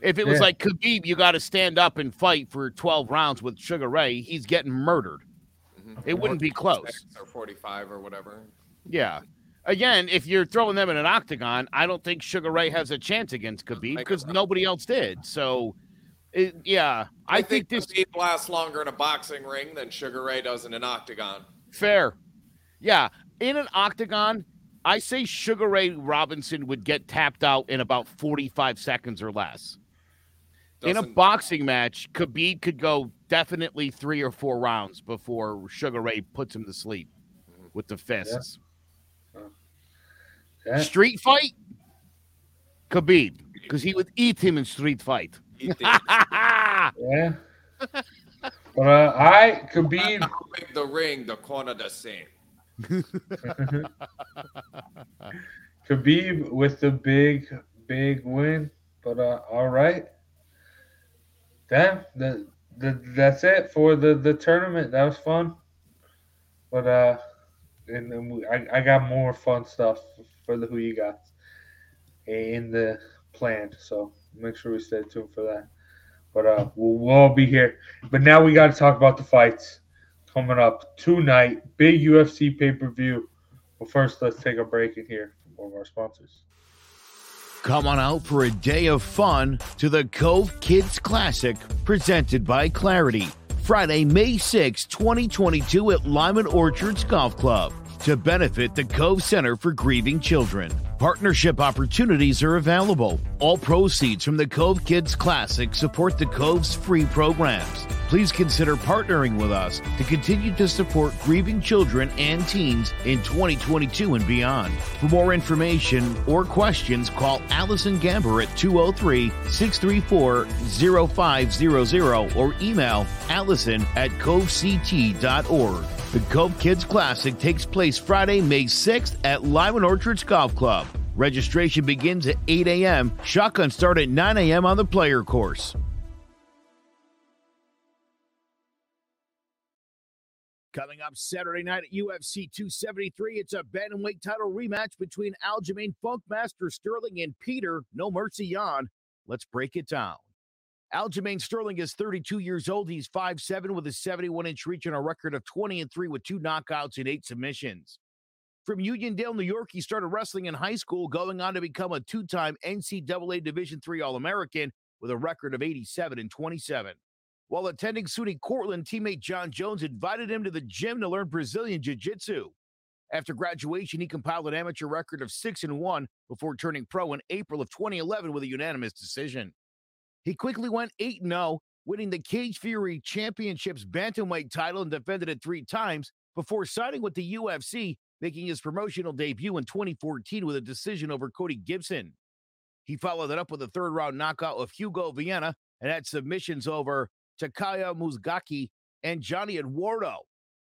If it was Yeah. like Khabib, you got to stand up and fight for twelve rounds with Sugar Ray. He's getting murdered. It wouldn't be close. Or forty-five or whatever. Yeah. Again, if you're throwing them in an octagon, I don't think Sugar Ray has a chance against Khabib because nobody else did. So, it, yeah, I, I think, think, this Khabib lasts longer in a boxing ring than Sugar Ray does in an octagon. fair. Yeah, in an octagon, I say Sugar Ray Robinson would get tapped out in about 45 seconds or less. in a boxing match, Khabib could go definitely three or four rounds before Sugar Ray puts him to sleep with the fists. Yeah. Street fight, Khabib, because he would eat him in street fight. Yeah. but uh, I Khabib. how big the ring, the corner the same. Khabib with the big, big win. But uh, all right. Damn, the, the that's it for the the tournament. That was fun. But uh, and we, I I got more fun stuff for the who you got in the plan. So make sure we stay tuned for that. But uh, we'll, we'll all be here. But now we got to talk about the fights coming up tonight. Big UFC pay per view. But first, let's take a break in here from one of our sponsors. Come on out for a day of fun to the Cove Kids Classic presented by Clarity. Friday, May 6, 2022 at Lyman Orchards Golf Club to benefit the Cove Center for Grieving Children. Partnership opportunities are available. All proceeds from the Cove Kids Classic support the Cove's free programs. Please consider partnering with us to continue to support grieving children and teens in 2022 and beyond. For more information or questions, call Allison Gamber at 203 634 0500 or email allison at covect.org. The Cove Kids Classic takes place Friday, May 6th at Lyman Orchards Golf Club. Registration begins at 8 a.m. Shotgun start at 9 a.m. on the player course. Coming up Saturday night at UFC 273, it's a bantamweight title rematch between Aljamain Funkmaster Sterling and Peter No Mercy Yan. Let's break it down. Aljamain Sterling is 32 years old. He's 5'7 with a 71 inch reach and a record of 20 and 3 with two knockouts and eight submissions. From Uniondale, New York, he started wrestling in high school, going on to become a two time NCAA Division III All American with a record of 87 and 27. While attending SUNY Cortland, teammate Jon Jones invited him to the gym to learn Brazilian Jiu Jitsu. After graduation, he compiled an amateur record of 6 and 1 before turning pro in April of 2011 with a unanimous decision. He quickly went 8 0, winning the Cage Fury Championships bantamweight title and defended it three times before signing with the UFC, making his promotional debut in 2014 with a decision over Cody Gibson. He followed it up with a third round knockout of Hugo Viana and had submissions over Takeya Mizugaki and Johnny Eduardo.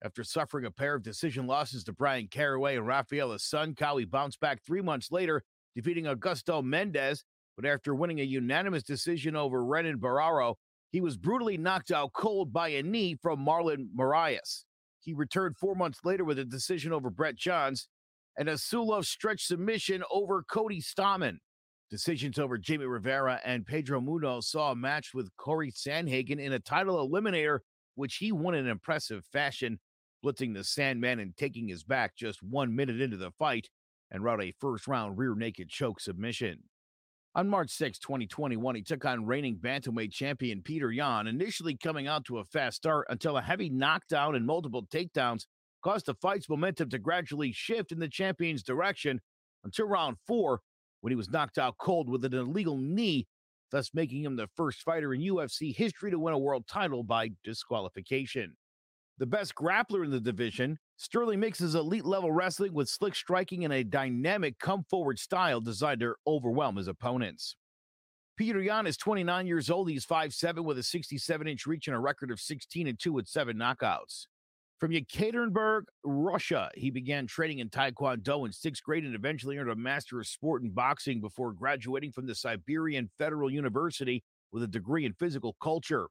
After suffering a pair of decision losses to Bryan Caraway and Rafael Sun, Cowie bounced back three months later, defeating Augusto Mendes. But after winning a unanimous decision over Renan Barão, he was brutally knocked out cold by a knee from Marlon Moraes. He returned four months later with a decision over Brett Johns and a Suloev stretch submission over Cody Stamann. Decisions over Jamie Rivera and Pedro Munhoz saw a match with Corey Sandhagen in a title eliminator, which he won in impressive fashion, blitzing the Sandman and taking his back just one minute into the fight and route a first round rear naked choke submission. On March 6, 2021, he took on reigning bantamweight champion Peter Yan, initially coming out to a fast start until a heavy knockdown and multiple takedowns caused the fight's momentum to gradually shift in the champion's direction until round four, when he was knocked out cold with an illegal knee, thus making him the first fighter in UFC history to win a world title by disqualification. The best grappler in the division, Sterling mixes elite level wrestling with slick striking and a dynamic come forward style designed to overwhelm his opponents. Peter Yan is 29 years old. He's 5'7 with a 67 inch reach and a record of 16 and 2 with seven knockouts. From Yekaterinburg, Russia, he began training in Taekwondo in sixth grade and eventually earned a Master of Sport in Boxing before graduating from the Siberian Federal University with a degree in physical culture.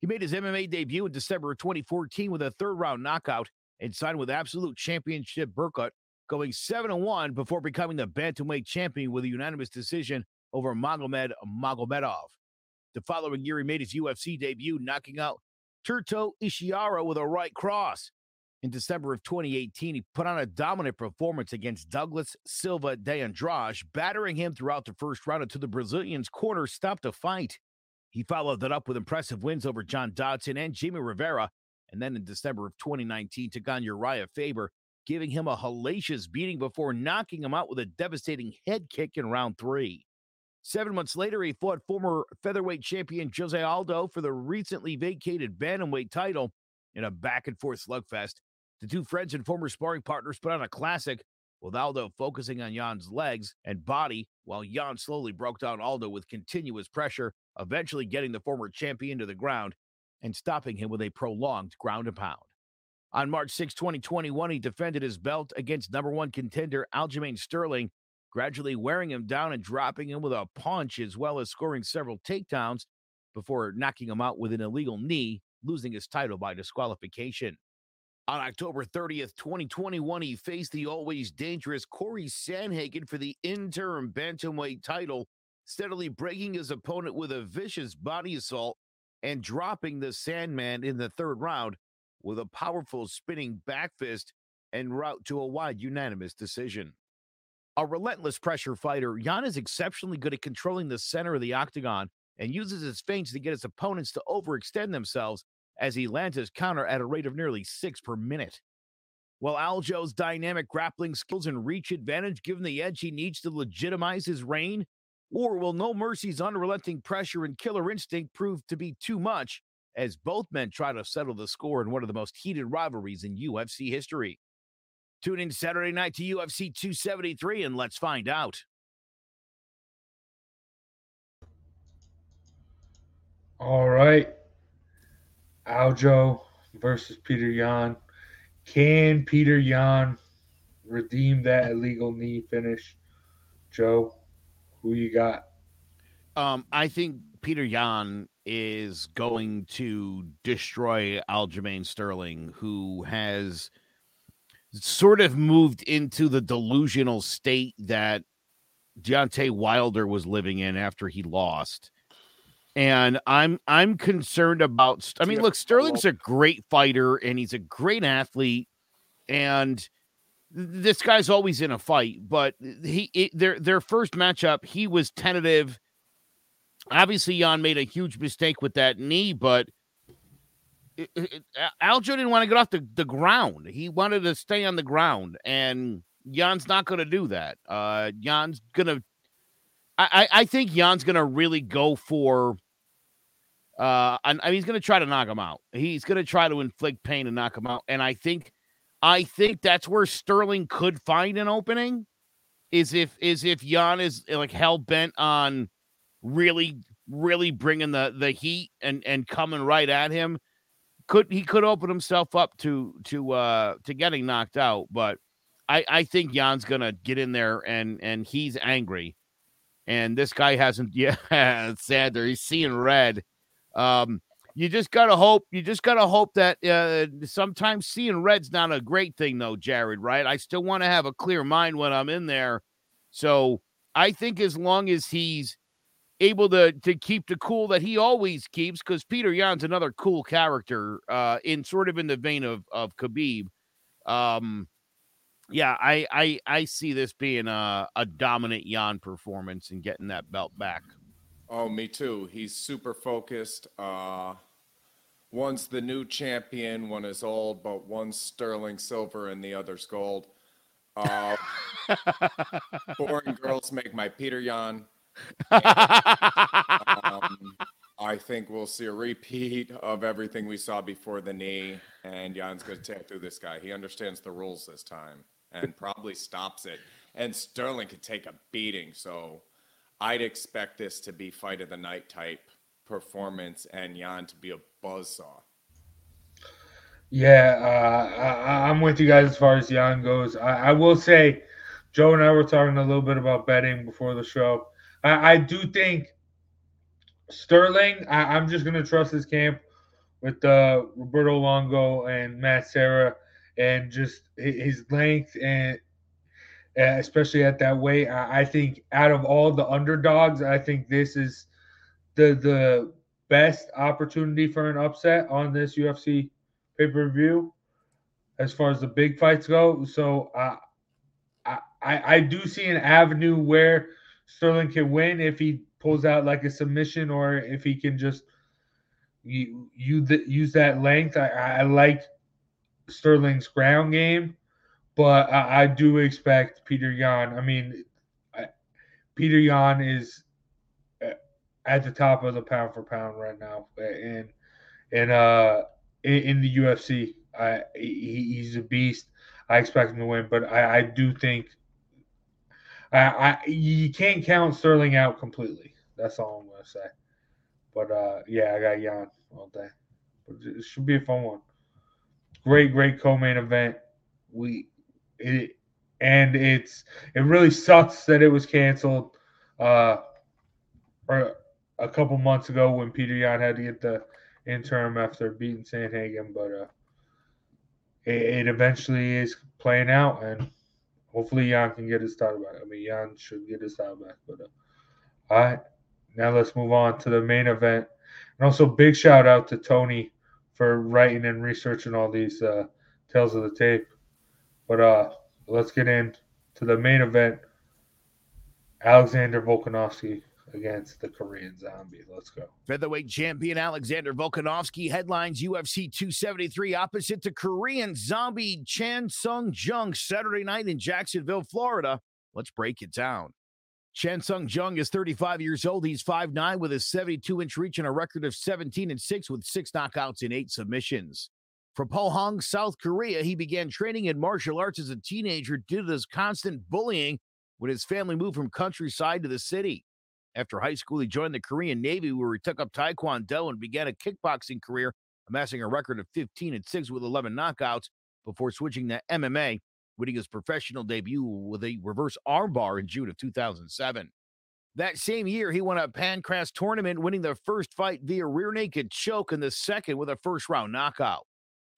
He made his MMA debut in December of 2014 with a third round knockout and signed with Absolute Championship Berkut, going 7 1 before becoming the Bantamweight champion with a unanimous decision over Magomed Magomedov. The following year, he made his UFC debut, knocking out Teruto Ishihara with a right cross. In December of 2018, he put on a dominant performance against Douglas Silva de Andrade, battering him throughout the first round until the Brazilian's corner stopped the fight. He followed that up with impressive wins over John Dodson and Jimmy Rivera, and then in December of 2019 took on Urijah Faber, giving him a hellacious beating before knocking him out with a devastating head kick in round three. Seven months later, he fought former featherweight champion Jose Aldo for the recently vacated bantamweight title in a back and forth slugfest. The two friends and former sparring partners put on a classic, with Aldo focusing on Yan's legs and body, while Yan slowly broke down Aldo with continuous pressure, eventually getting the former champion to the ground and stopping him with a prolonged ground and pound. On March 6, 2021, he defended his belt against number one contender Aljamain Sterling, gradually wearing him down and dropping him with a punch, as well as scoring several takedowns before knocking him out with an illegal knee, losing his title by disqualification. On October 30th, 2021, he faced the always dangerous Corey Sandhagen for the interim bantamweight title, steadily breaking his opponent with a vicious body assault and dropping the Sandman in the third round with a powerful spinning back fist en route to a wide unanimous decision. A relentless pressure fighter, Yan is exceptionally good at controlling the center of the octagon and uses his feints to get his opponents to overextend themselves as he lands his counter at a rate of nearly six per minute. While Aljo's dynamic grappling skills and reach advantage give him the edge he needs to legitimize his reign? Or will No Mercy's unrelenting pressure and killer instinct prove to be too much as both men try to settle the score in one of the most heated rivalries in UFC history? Tune in Saturday night to UFC 273 and let's find out. All right. Aljo versus Peter Yan. Can Peter Yan redeem that illegal knee finish? Joe, who you got? Um, I think Peter Yan is going to destroy Aljamain Sterling, who has sort of moved into the delusional state that Deontay Wilder was living in after he lost and I'm I'm concerned about. I mean, look, Sterling's a great fighter and he's a great athlete, and this guy's always in a fight. But he it, their their first matchup, he was tentative. Obviously, Yan made a huge mistake with that knee, but Aljo didn't want to get off the, the ground. He wanted to stay on the ground, and Yan's not going to do that. Uh, Yan's going to I, I think Yan's gonna really go for uh I he's gonna try to knock him out. He's gonna try to inflict pain and knock him out. And I think I think that's where Sterling could find an opening is if is if Yan is like hell bent on really really bringing the the heat and and coming right at him could he could open himself up to to uh to getting knocked out but I I think Yan's gonna get in there and and he's angry and this guy hasn't. Yeah, sad there. He's seeing red. Um, you just gotta hope. You just gotta hope that uh, sometimes seeing red's not a great thing, though, Jared. Right? I still want to have a clear mind when I'm in there. So I think as long as he's able to to keep the cool that he always keeps, because Peter Yan's another cool character, uh, in sort of in the vein of of Khabib. Um, yeah, I I I see this being a, a dominant Yan performance and getting that belt back. Oh, me too. He's super focused. Uh one's the new champion, one is old, but one's sterling silver and the other's gold. Uh boring girls make my Peter Yan. um, I think we'll see a repeat of everything we saw before the knee, and Yan's going to take through this guy. He understands the rules this time and probably stops it. And Sterling could take a beating. So I'd expect this to be fight of the night type performance and Yan to be a buzzsaw. Yeah, uh, I, am with you guys as far as Yan goes. I, I, will say, Joe and I were talking a little bit about betting before the show. I, I do think Sterling, I, am just going to trust his camp with uh, Roberto Longo and Matt Serra and just his length and uh, especially at that weight. I think out of all the underdogs, I think this is the the best opportunity for an upset on this UFC pay per view. as far as the big fights go. So I, I I do see an avenue where Sterling can win if he pulls out like a submission or if he can just you, you use that length. I, I like Sterling's ground game, but I, I do expect Peter Yan. I mean, Peter Yan is at the top of the pound for pound right now, and and uh in, the UFC, I he, he's a beast. I expect him to win, but I, I do think I, I you can't count Sterling out completely. That's all I'm gonna say. But uh, yeah, I got Yan all day. But it should be a fun one. Great, great co-main event. We it and it's it really sucks that it was canceled uh or a couple months ago when Peter Yan had to get the interim after beating Sandhagen, but uh it, it eventually is playing out and hopefully Yan can get his title back. I mean Yan should get his title back, but uh, all right. Now let's move on to the main event. And also big shout out to Tony for writing and researching all these uh, tales of the tape. But uh, let's get into the main event. Alexander Volkanovski against the Korean Zombie. Let's go. Featherweight champion Alexander Volkanovski headlines UFC 273 opposite the Korean Zombie Chan Sung Jung Saturday night in Jacksonville, Florida. Let's break it down. Chan Sung Jung is 35 years old. He's 5'9 with a 72 inch reach and a record of 17 and 6 with six knockouts and eight submissions. From Pohang, South Korea, he began training in martial arts as a teenager due to his constant bullying when his family moved from countryside to the city. After high school, he joined the Korean Navy, where he took up Taekwondo and began a kickboxing career, amassing a record of 15 and 6 with 11 knockouts before switching to MMA winning his professional debut with a reverse armbar in June of 2007. That same year, he won a Pancras tournament, winning the first fight via rear naked choke and the second with a first round knockout.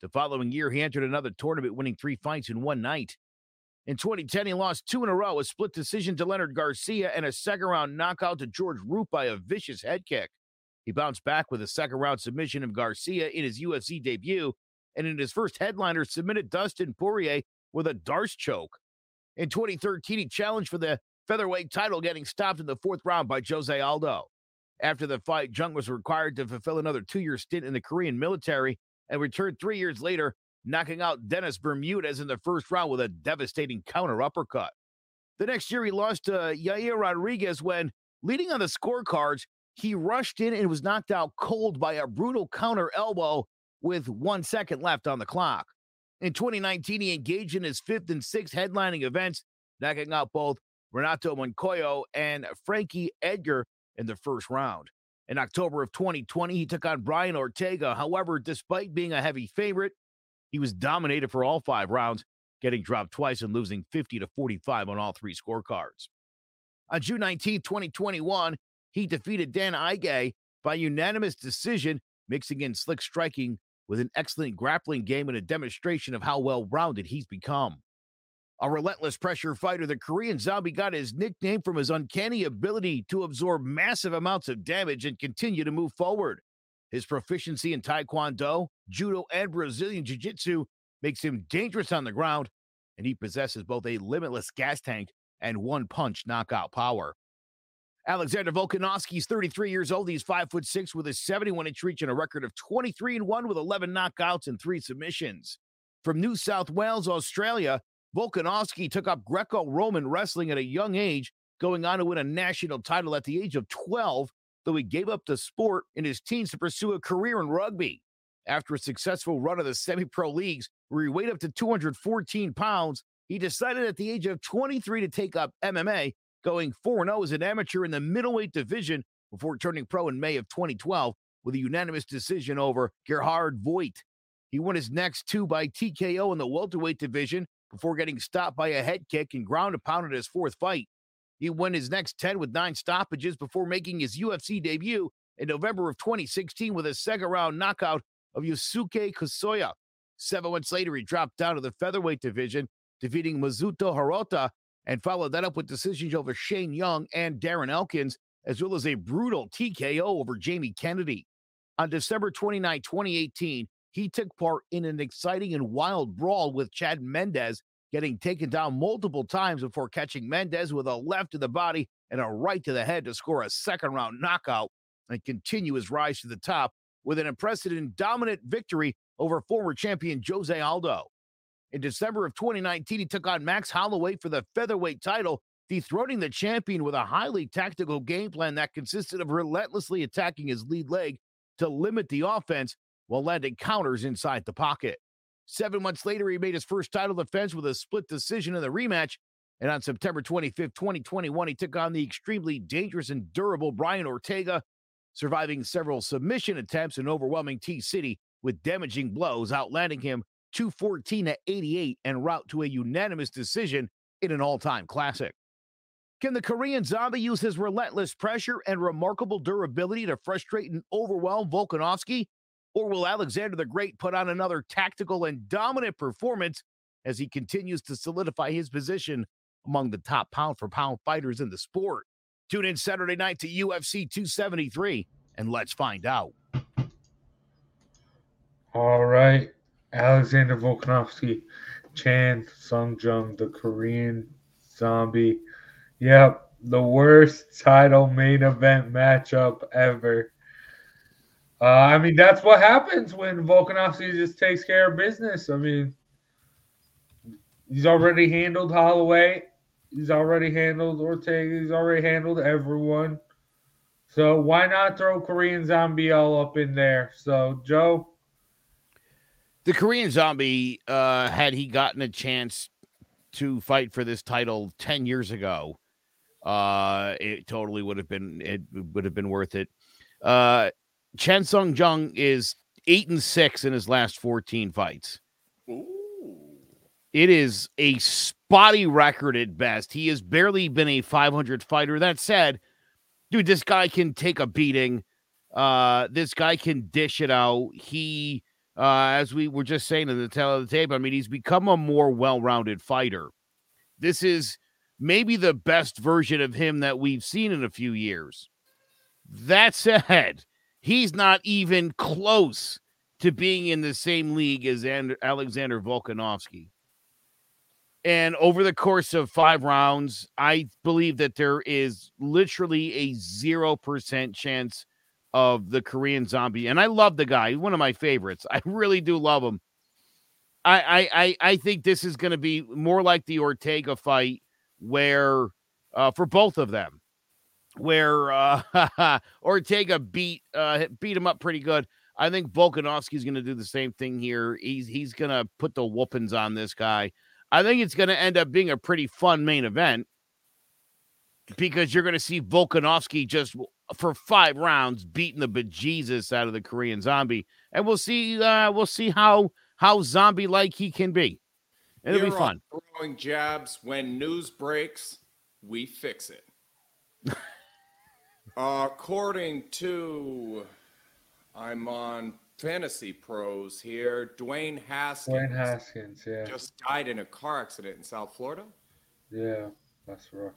The following year, he entered another tournament, winning three fights in one night. In 2010, he lost two in a row, a split decision to Leonard Garcia and a second round knockout to George Roop by a vicious head kick. He bounced back with a second round submission of Garcia in his UFC debut, and in his first headliner, submitted Dustin Poirier with a D'Arce choke. In 2013, he challenged for the featherweight title, getting stopped in the fourth round by Jose Aldo. After the fight, Jung was required to fulfill another two year stint in the Korean military and returned three years later, knocking out Dennis Bermudez in the first round with a devastating counter uppercut. The next year, he lost to uh, Yair Rodriguez when, leading on the scorecards, he rushed in and was knocked out cold by a brutal counter elbow with one second left on the clock. In 2019, he engaged in his fifth and sixth headlining events, knocking out both Renato Montgomery and Frankie Edgar in the first round. In October of 2020, he took on Brian Ortega. However, despite being a heavy favorite, he was dominated for all five rounds, getting dropped twice and losing 50 to 45 on all three scorecards. On June 19, 2021, he defeated Dan Ige by unanimous decision, mixing in slick striking with an excellent grappling game and a demonstration of how well rounded he's become. A relentless pressure fighter, the Korean zombie got his nickname from his uncanny ability to absorb massive amounts of damage and continue to move forward. His proficiency in Taekwondo, Judo, and Brazilian Jiu Jitsu makes him dangerous on the ground, and he possesses both a limitless gas tank and one punch knockout power. Alexander Volkanovski is 33 years old. He's five foot six with a 71 inch reach and a record of 23 and one with 11 knockouts and three submissions. From New South Wales, Australia, Volkanovski took up Greco Roman wrestling at a young age, going on to win a national title at the age of 12, though he gave up the sport in his teens to pursue a career in rugby. After a successful run of the semi pro leagues, where he weighed up to 214 pounds, he decided at the age of 23 to take up MMA going 4 0 as an amateur in the middleweight division before turning pro in May of 2012 with a unanimous decision over Gerhard Voigt. He won his next two by TKO in the welterweight division before getting stopped by a head kick and ground and pound in his fourth fight. He won his next 10 with nine stoppages before making his UFC debut in November of 2016 with a second round knockout of Yusuke Kasuya. Seven months later, he dropped down to the featherweight division, defeating Mizuto Hirota and followed that up with decisions over Shane Young and Darren Elkins, as well as a brutal TKO over Jamie Kennedy. On December 29, 2018, he took part in an exciting and wild brawl with Chad Mendes, getting taken down multiple times before catching Mendes with a left to the body and a right to the head to score a second round knockout and continue his rise to the top with an and dominant victory over former champion Jose Aldo. In December of 2019, he took on Max Holloway for the featherweight title, dethroning the champion with a highly tactical game plan that consisted of relentlessly attacking his lead leg to limit the offense while landing counters inside the pocket. Seven months later, he made his first title defense with a split decision in the rematch. And on September 25th, 2021, he took on the extremely dangerous and durable Brian Ortega, surviving several submission attempts and overwhelming T City with damaging blows, outlanding him 214 to 88 en route to a unanimous decision in an all time classic. Can the Korean zombie use his relentless pressure and remarkable durability to frustrate and overwhelm Volkanovski? Or will Alexander the Great put on another tactical and dominant performance as he continues to solidify his position among the top pound for pound fighters in the sport? Tune in Saturday night to UFC 273 and let's find out. All right. Alexander Volkanovski, Chan Sung Jung, the Korean zombie. Yep, the worst title main event matchup ever. Uh, I mean, that's what happens when Volkanovski just takes care of business. I mean, he's already handled Holloway. He's already handled Ortega. He's already handled everyone. So why not throw Korean Zombie all up in there? So Joe, the Korean Zombie, uh, had he gotten a chance to fight for this title ten years ago, uh, it totally would have been it would have been worth it. Uh, Chan Sung Jung is eight and six in his last 14 fights. Ooh. It is a spotty record at best. He has barely been a 500 fighter. That said, dude, this guy can take a beating. Uh, this guy can dish it out. He, uh, as we were just saying in the tail of the tape, I mean, he's become a more well-rounded fighter. This is maybe the best version of him that we've seen in a few years. That said, he's not even close to being in the same league as Alexander Volkanovski. And over the course of five rounds, I believe that there is literally a 0% chance of the Korean zombie. And I love the guy. He's one of my favorites. I really do love him. I I I think this is going to be more like the Ortega fight where uh, for both of them where uh, Ortega beat uh, beat him up pretty good. I think Volkanovski's going to do the same thing here. He's he's going to put the whoopings on this guy. I think it's going to end up being a pretty fun main event because you're going to see Volkanovski just for five rounds beating the bejesus out of the Korean Zombie, and we'll see uh, we'll see how how zombie like he can be. It'll You're be fun. Throwing jabs when news breaks, we fix it. According to, I'm on Fantasy Pros here. Dwayne Haskins. Dwayne Haskins, yeah, just died in a car accident in South Florida. Yeah, that's rough.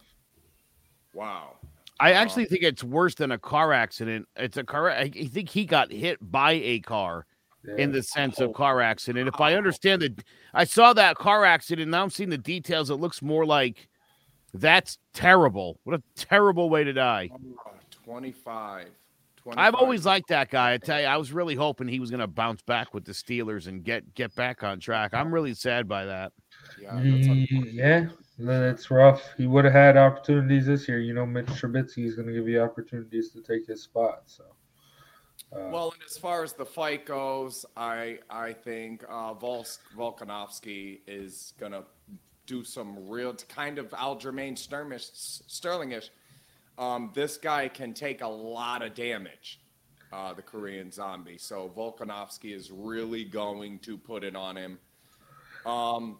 Wow. I actually think it's worse than a car accident. It's a car. I think he got hit by a car yeah. in the sense of oh. car accident. If I understand that, I saw that car accident. Now I'm seeing the details. It looks more like that's terrible. What a terrible way to die. 25. 25. I've always liked that guy. I tell you, I was really hoping he was going to bounce back with the Steelers and get get back on track. I'm really sad by that. Yeah, that's yeah, that's rough. He would have had opportunities this year. You know, Mitch Trubisky is going to give you opportunities to take his spot. So. Uh, well, and as far as the fight goes, I I think uh, Vol- Volkanovski is gonna do some real kind of Aljamain Sterlingish um, this guy can take a lot of damage, uh, the Korean zombie. So Volkanovski is really going to put it on him. Um,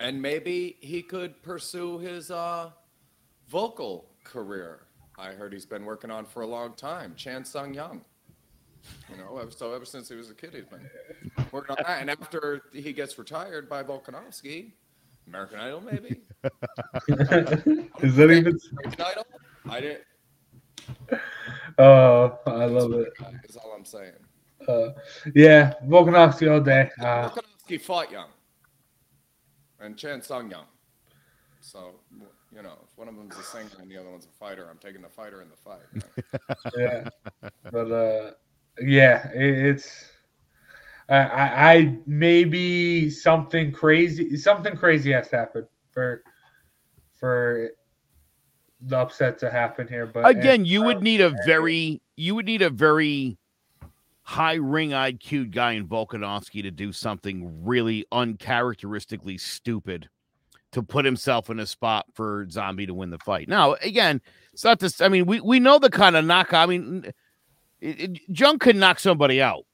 and maybe he could pursue his uh, vocal career. I heard he's been working on for a long time. Chan Sung Young. You know, so ever since he was a kid, he's been working on that. And after he gets retired by Volkanovski, American Idol, maybe. Is that even Idol? I didn't. Oh, I love it. Is all I'm saying. Uh, yeah, Volkanovski all day. Uh, Volkanovski fought young, and Chan Sung young. So you know, if one of them's a singer and the other one's a fighter, I'm taking the fighter in the fight. yeah, but uh, yeah, it, it's. I, I, I maybe something crazy, something crazy has to happen for for the upset to happen here. But again, you would need a very, you would need a very high ring eyed IQ guy in Volkanovski to do something really uncharacteristically stupid to put himself in a spot for Zombie to win the fight. Now, again, it's not this. I mean, we we know the kind of knock. I mean, it, it, Jung can knock somebody out.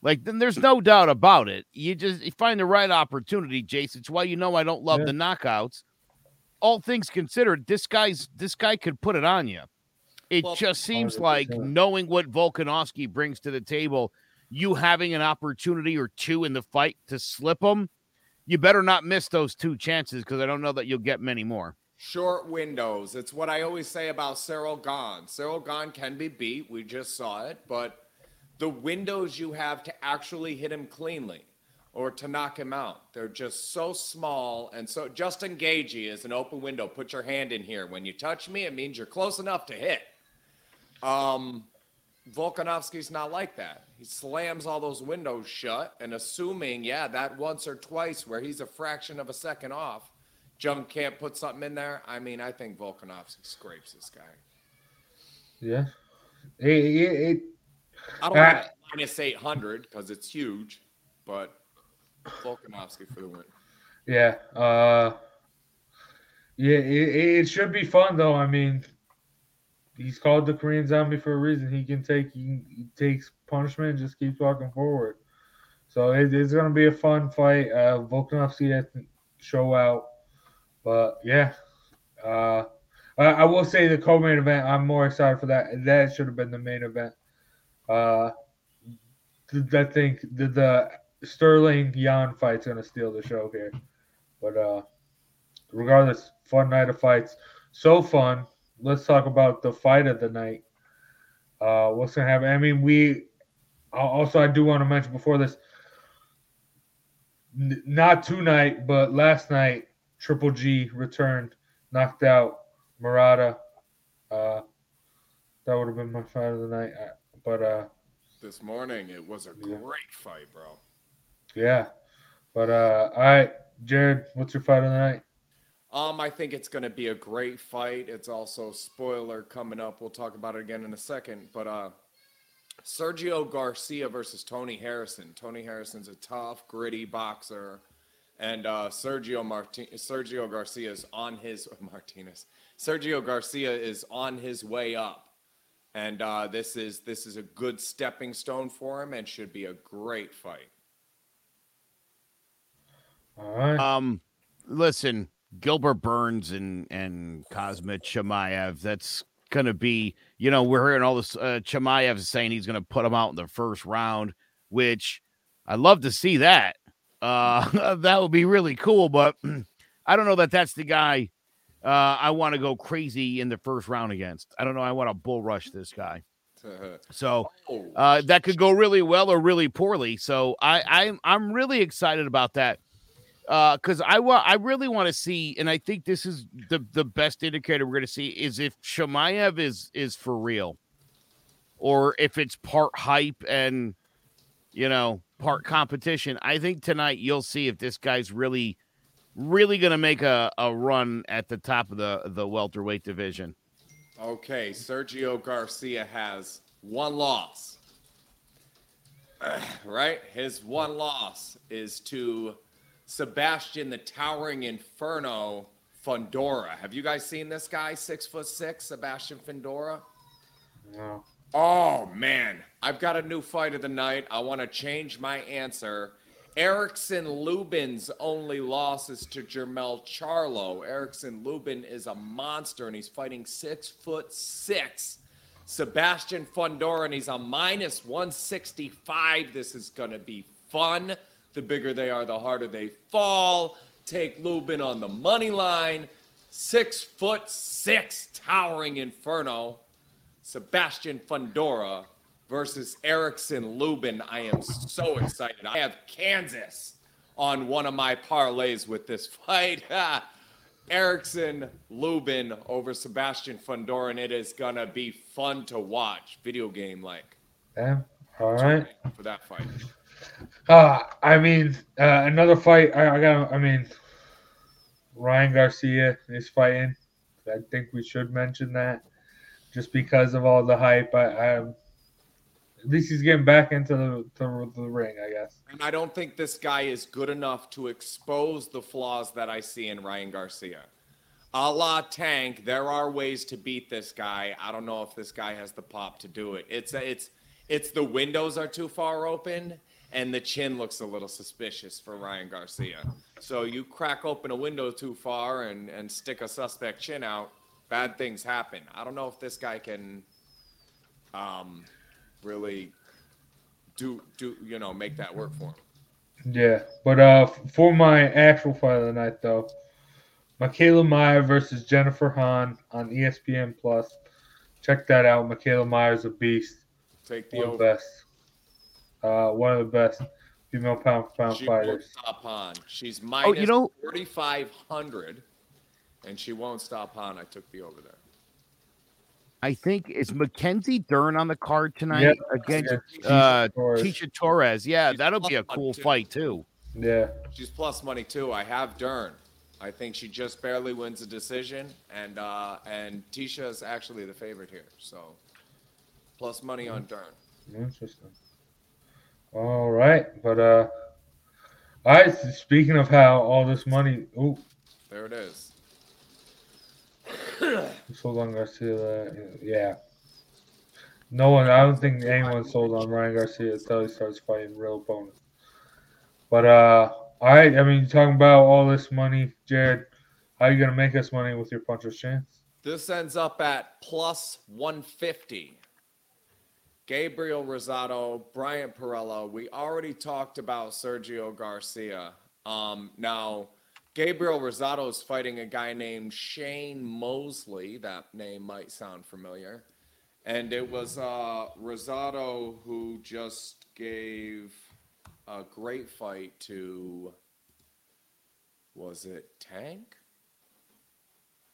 Like, then there's no doubt about it. You just you find the right opportunity, Jason. It's why you know I don't love yeah. the knockouts. All things considered, this guy's this guy could put it on you. It well, just seems 100%. like knowing what Volkanovski brings to the table, you having an opportunity or two in the fight to slip him you better not miss those two chances because I don't know that you'll get many more. Short windows. It's what I always say about Ciryl Gane. Ciryl Gane can be beat. We just saw it. But the windows you have to actually hit him cleanly or to knock him out, they're just so small. And so Justin Gaethje is an open window. Put your hand in here. When you touch me, it means you're close enough to hit. Um, Volkanovski's not like that. He slams all those windows shut and assuming, yeah, that once or twice where he's a fraction of a second off, Jung can't put something in there. I mean, I think Volkanovski scrapes this guy. Yeah. It, it, it I don't uh, minus 800 because it's huge, but Volkanovski for the win. Yeah. Uh, yeah, it, it should be fun, though. I mean, he's called the Korean Zombie for a reason. He can take he, he takes punishment and just keeps walking forward. So it, it's going to be a fun fight. Uh, Volkanovski to show out, but yeah, uh, I, I, will say the co-main event. I'm more excited for that. That should have been the main event. Uh, I think the, the Sterling Yan fight's to steal the show here, but uh, regardless, fun night of fights. So fun let's talk about the fight of the night. Uh, what's gonna happen? I mean, we also I do want to mention before this, n- not tonight, but last night, Triple G returned, knocked out Murata. Uh, that would have been my fight of the night, uh, but uh, this morning it was a yeah. great fight, bro. Yeah, but uh, all right, Jared, what's your fight of the night? Um, I think it's going to be a great fight. It's also spoiler coming up. We'll talk about it again in a second. But uh, Sergio Garcia versus Tony Harrison. Tony Harrison's a tough, gritty boxer, and uh, Sergio Martin Sergio Garcia is on his Martinez. Sergio Garcia is on his way up, and uh, this is this is a good stepping stone for him, and should be a great fight. All right. Um, listen Gilbert Burns and and Khamzat Chimaev. That's gonna be, you know, we're hearing all this. Uh, Chimaev is saying he's gonna put him out in the first round, which I love to see that. Uh, that would be really cool, but I don't know that that's the guy uh, I want to go crazy in the first round against. I don't know. I want to bull rush this guy. So oh, uh, that could go really well or really poorly. So I, I'm I'm really excited about that because uh, I want I really want to see, and I think this is the the best indicator we're going to see is if Chimaev is is for real, or if it's part hype and you know part competition. I think tonight you'll see if this guy's really really going to make a, a run at the top of the the welterweight division. Okay, Sergio Garcia has one loss. right, his one loss is to Sebastian the Towering Inferno Fundora. Have you guys seen this guy? Six foot six, Sebastian Fundora. No. Oh man, I've got a new fight of the night. I want to change my answer. Erickson Lubin's only loss is to Jermell Charlo. Erickson Lubin is a monster and he's fighting six foot six. Sebastian Fundora and he's a minus 165. This is going to be fun. The bigger they are, the harder they fall. Take Lubin on the money line. Six foot six, towering inferno. Sebastian Fundora versus Erickson Lubin. I am so excited. I have Kansas on one of my parlays with this fight. Erickson Lubin over Sebastian Fundora, and it is gonna be fun to watch. Video game like. Yeah. All right. For that fight. Uh, I mean, uh, another fight. I, I got. I mean, Ryan Garcia is fighting. I think we should mention that, just because of all the hype. I, I at least he's getting back into the, the, the ring, I guess. And I don't think this guy is good enough to expose the flaws that I see in Ryan Garcia. A la Tank, there are ways to beat this guy. I don't know if this guy has the pop to do it. It's it's it's the windows are too far open and the chin looks a little suspicious for Ryan Garcia. So you crack open a window too far and and stick a suspect chin out, bad things happen. I don't know if this guy can um really do do you know make that work for him. Yeah, but uh, for my actual fight of the night though, Mikaela Mayer versus Jennifer Han on ESPN Plus. Check that out. Mikaela Mayer's a beast. Take the the best. Uh, one of the best female pound for pound she fighters. won't stop Han. She's minus Oh, you know- 4,500, and she won't stop Han. I took the over there. I think is Mackenzie Dern on the card tonight Yep. against Yeah, uh, Torres. Tecia Torres. Yeah, She's that'll be a cool too. fight too. Yeah, She's plus money too. I have Dern. I think she just barely wins a decision, and uh, and Tisha is actually the favorite here. So plus money on Dern. interesting. All right, but uh, all right. Speaking of how all this money, ooh, There it is. sold on Garcia. Yeah. No one. I don't think anyone sold on Ryan Garcia until he starts fighting real opponents. But uh, all right. I mean, talking about all this money, Jared. How you gonna make us money with your puncher's chance? This ends up at plus 150. Gabriel Rosado, Brian Perella. We already talked about Sergio Garcia. Um, now, Gabriel Rosado is fighting a guy named Shane Mosley. That name might sound familiar. And it was uh, Rosado who just gave a great fight to, was it Tank?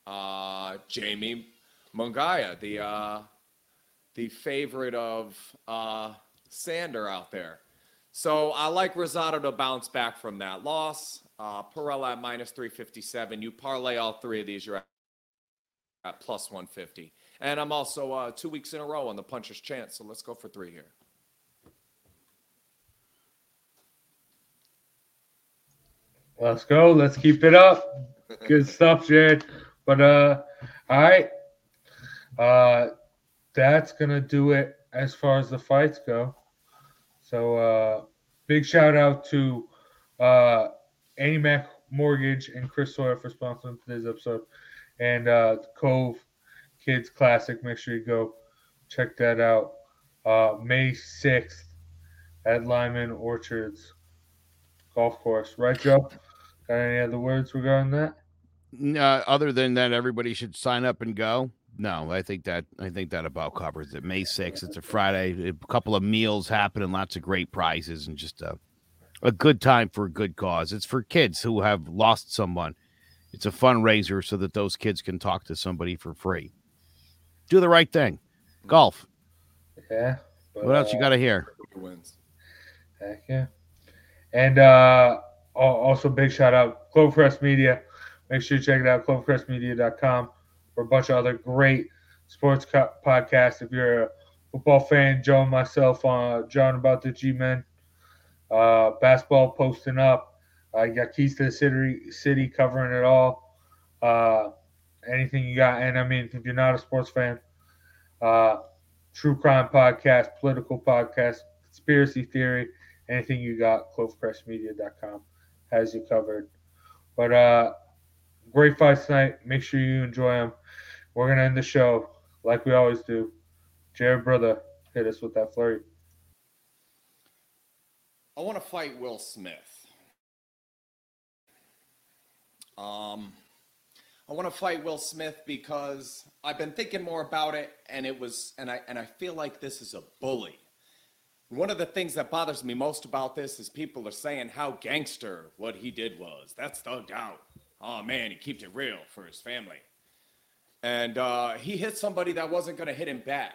uh, Jaime Munguia, the uh, the favorite of uh, Sander out there. So I like Rosado to bounce back from that loss. Uh, Perella at minus 357. You parlay all three of these, you're at, at plus 150. And I'm also uh, two weeks in a row on the puncher's chance. So let's go for three here. Let's go. Let's keep it up. Good stuff, Jared. But uh, all right. Uh, that's gonna do it as far as the fights go. So uh, big shout out to uh, AnnieMac Mortgage and Chris Sawyer for sponsoring today's episode, and uh, Cove Kids Classic. Make sure you go check that out. Uh, May sixth at Lyman Orchards Golf Course. Right, Joe? Got any other words regarding that? Uh, other than that, everybody should sign up and go. No, I think that I think that about covers it. May 6th, it's a Friday. A couple of meals happening, lots of great prizes, and just a a good time for a good cause. It's for kids who have lost someone. It's a fundraiser so that those kids can talk to somebody for free. Do the right thing. Golf. Yeah. but, What else you uh, got to hear? Wins? Heck yeah. And uh, also, big shout out Clovercrest Media. Make sure you check it out, clovercrestmedia.com, for a bunch of other great sports co- podcasts. If you're a football fan, Joe myself, uh, John about the G Men, uh, basketball posting up. Uh, you got Keys to the City, city covering it all. Uh, anything you got. And I mean, if you're not a sports fan, uh, true crime podcast, political podcast, conspiracy theory, anything you got, clovercrestmedia.com has you covered. But uh, great fights tonight. Make sure you enjoy them. We're gonna end the show like we always do. Jared, brother, hit us with that flurry. I want to fight Will Smith. Um, I want to fight Will Smith because I've been thinking more about it, and it was, and I and I feel like this is a bully. One of the things that bothers me most about this is people are saying how gangster what he did was. That's thugged out. Oh man, he keeps it real for his family. And uh, he hit somebody that wasn't going to hit him back.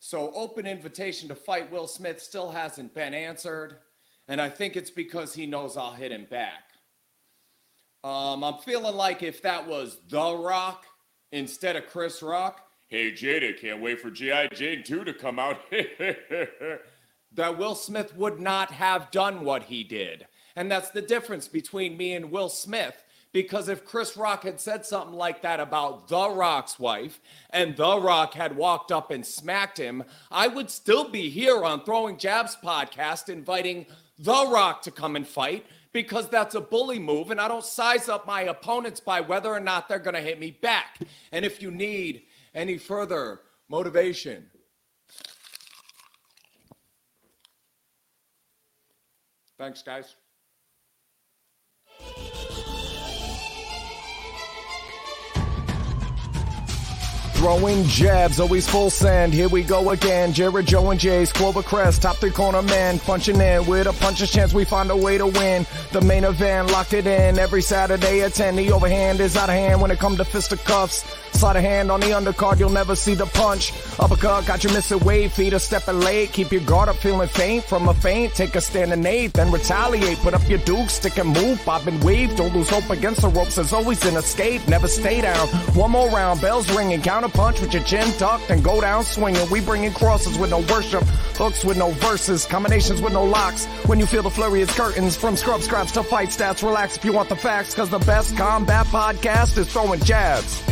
So, open invitation to fight Will Smith still hasn't been answered. And I think it's because he knows I'll hit him back. Um, I'm feeling like if that was The Rock instead of Chris Rock, hey Jada, can't wait for G.I. Jane 2 to come out. that Will Smith would not have done what he did. And that's the difference between me and Will Smith. Because if Chris Rock had said something like that about The Rock's wife and The Rock had walked up and smacked him, I would still be here on Throwing Jabs podcast inviting The Rock to come and fight because that's a bully move. And I don't size up my opponents by whether or not they're going to hit me back. And if you need any further motivation, thanks, guys. Throwing jabs, always full send. Here we go again. Jared, Joe, and Jay's Clover Crest, top three corner man, punching in with a puncher's chance. We find a way to win. The main event, locked it in every Saturday at 10. The overhand is out of hand when it comes to fisticuffs. Slide a hand on the undercard, you'll never see the punch. Uppercut, got you missing weight, feet are stepping late. Keep your guard up, feeling faint from a feint. Take a stand and eight, then retaliate. Put up your duke, stick and move, bob and weave. Don't lose hope against the ropes, there's always an escape. Never stay down. One more round, bells ringing, counter punch with your chin tucked and go down swinging. We bringing crosses with no worship, hooks with no verses, combinations with no locks. When you feel the flurry, it's curtains. From scrub scraps to fight stats, relax if you want the facts, cause the best combat podcast is throwing jabs.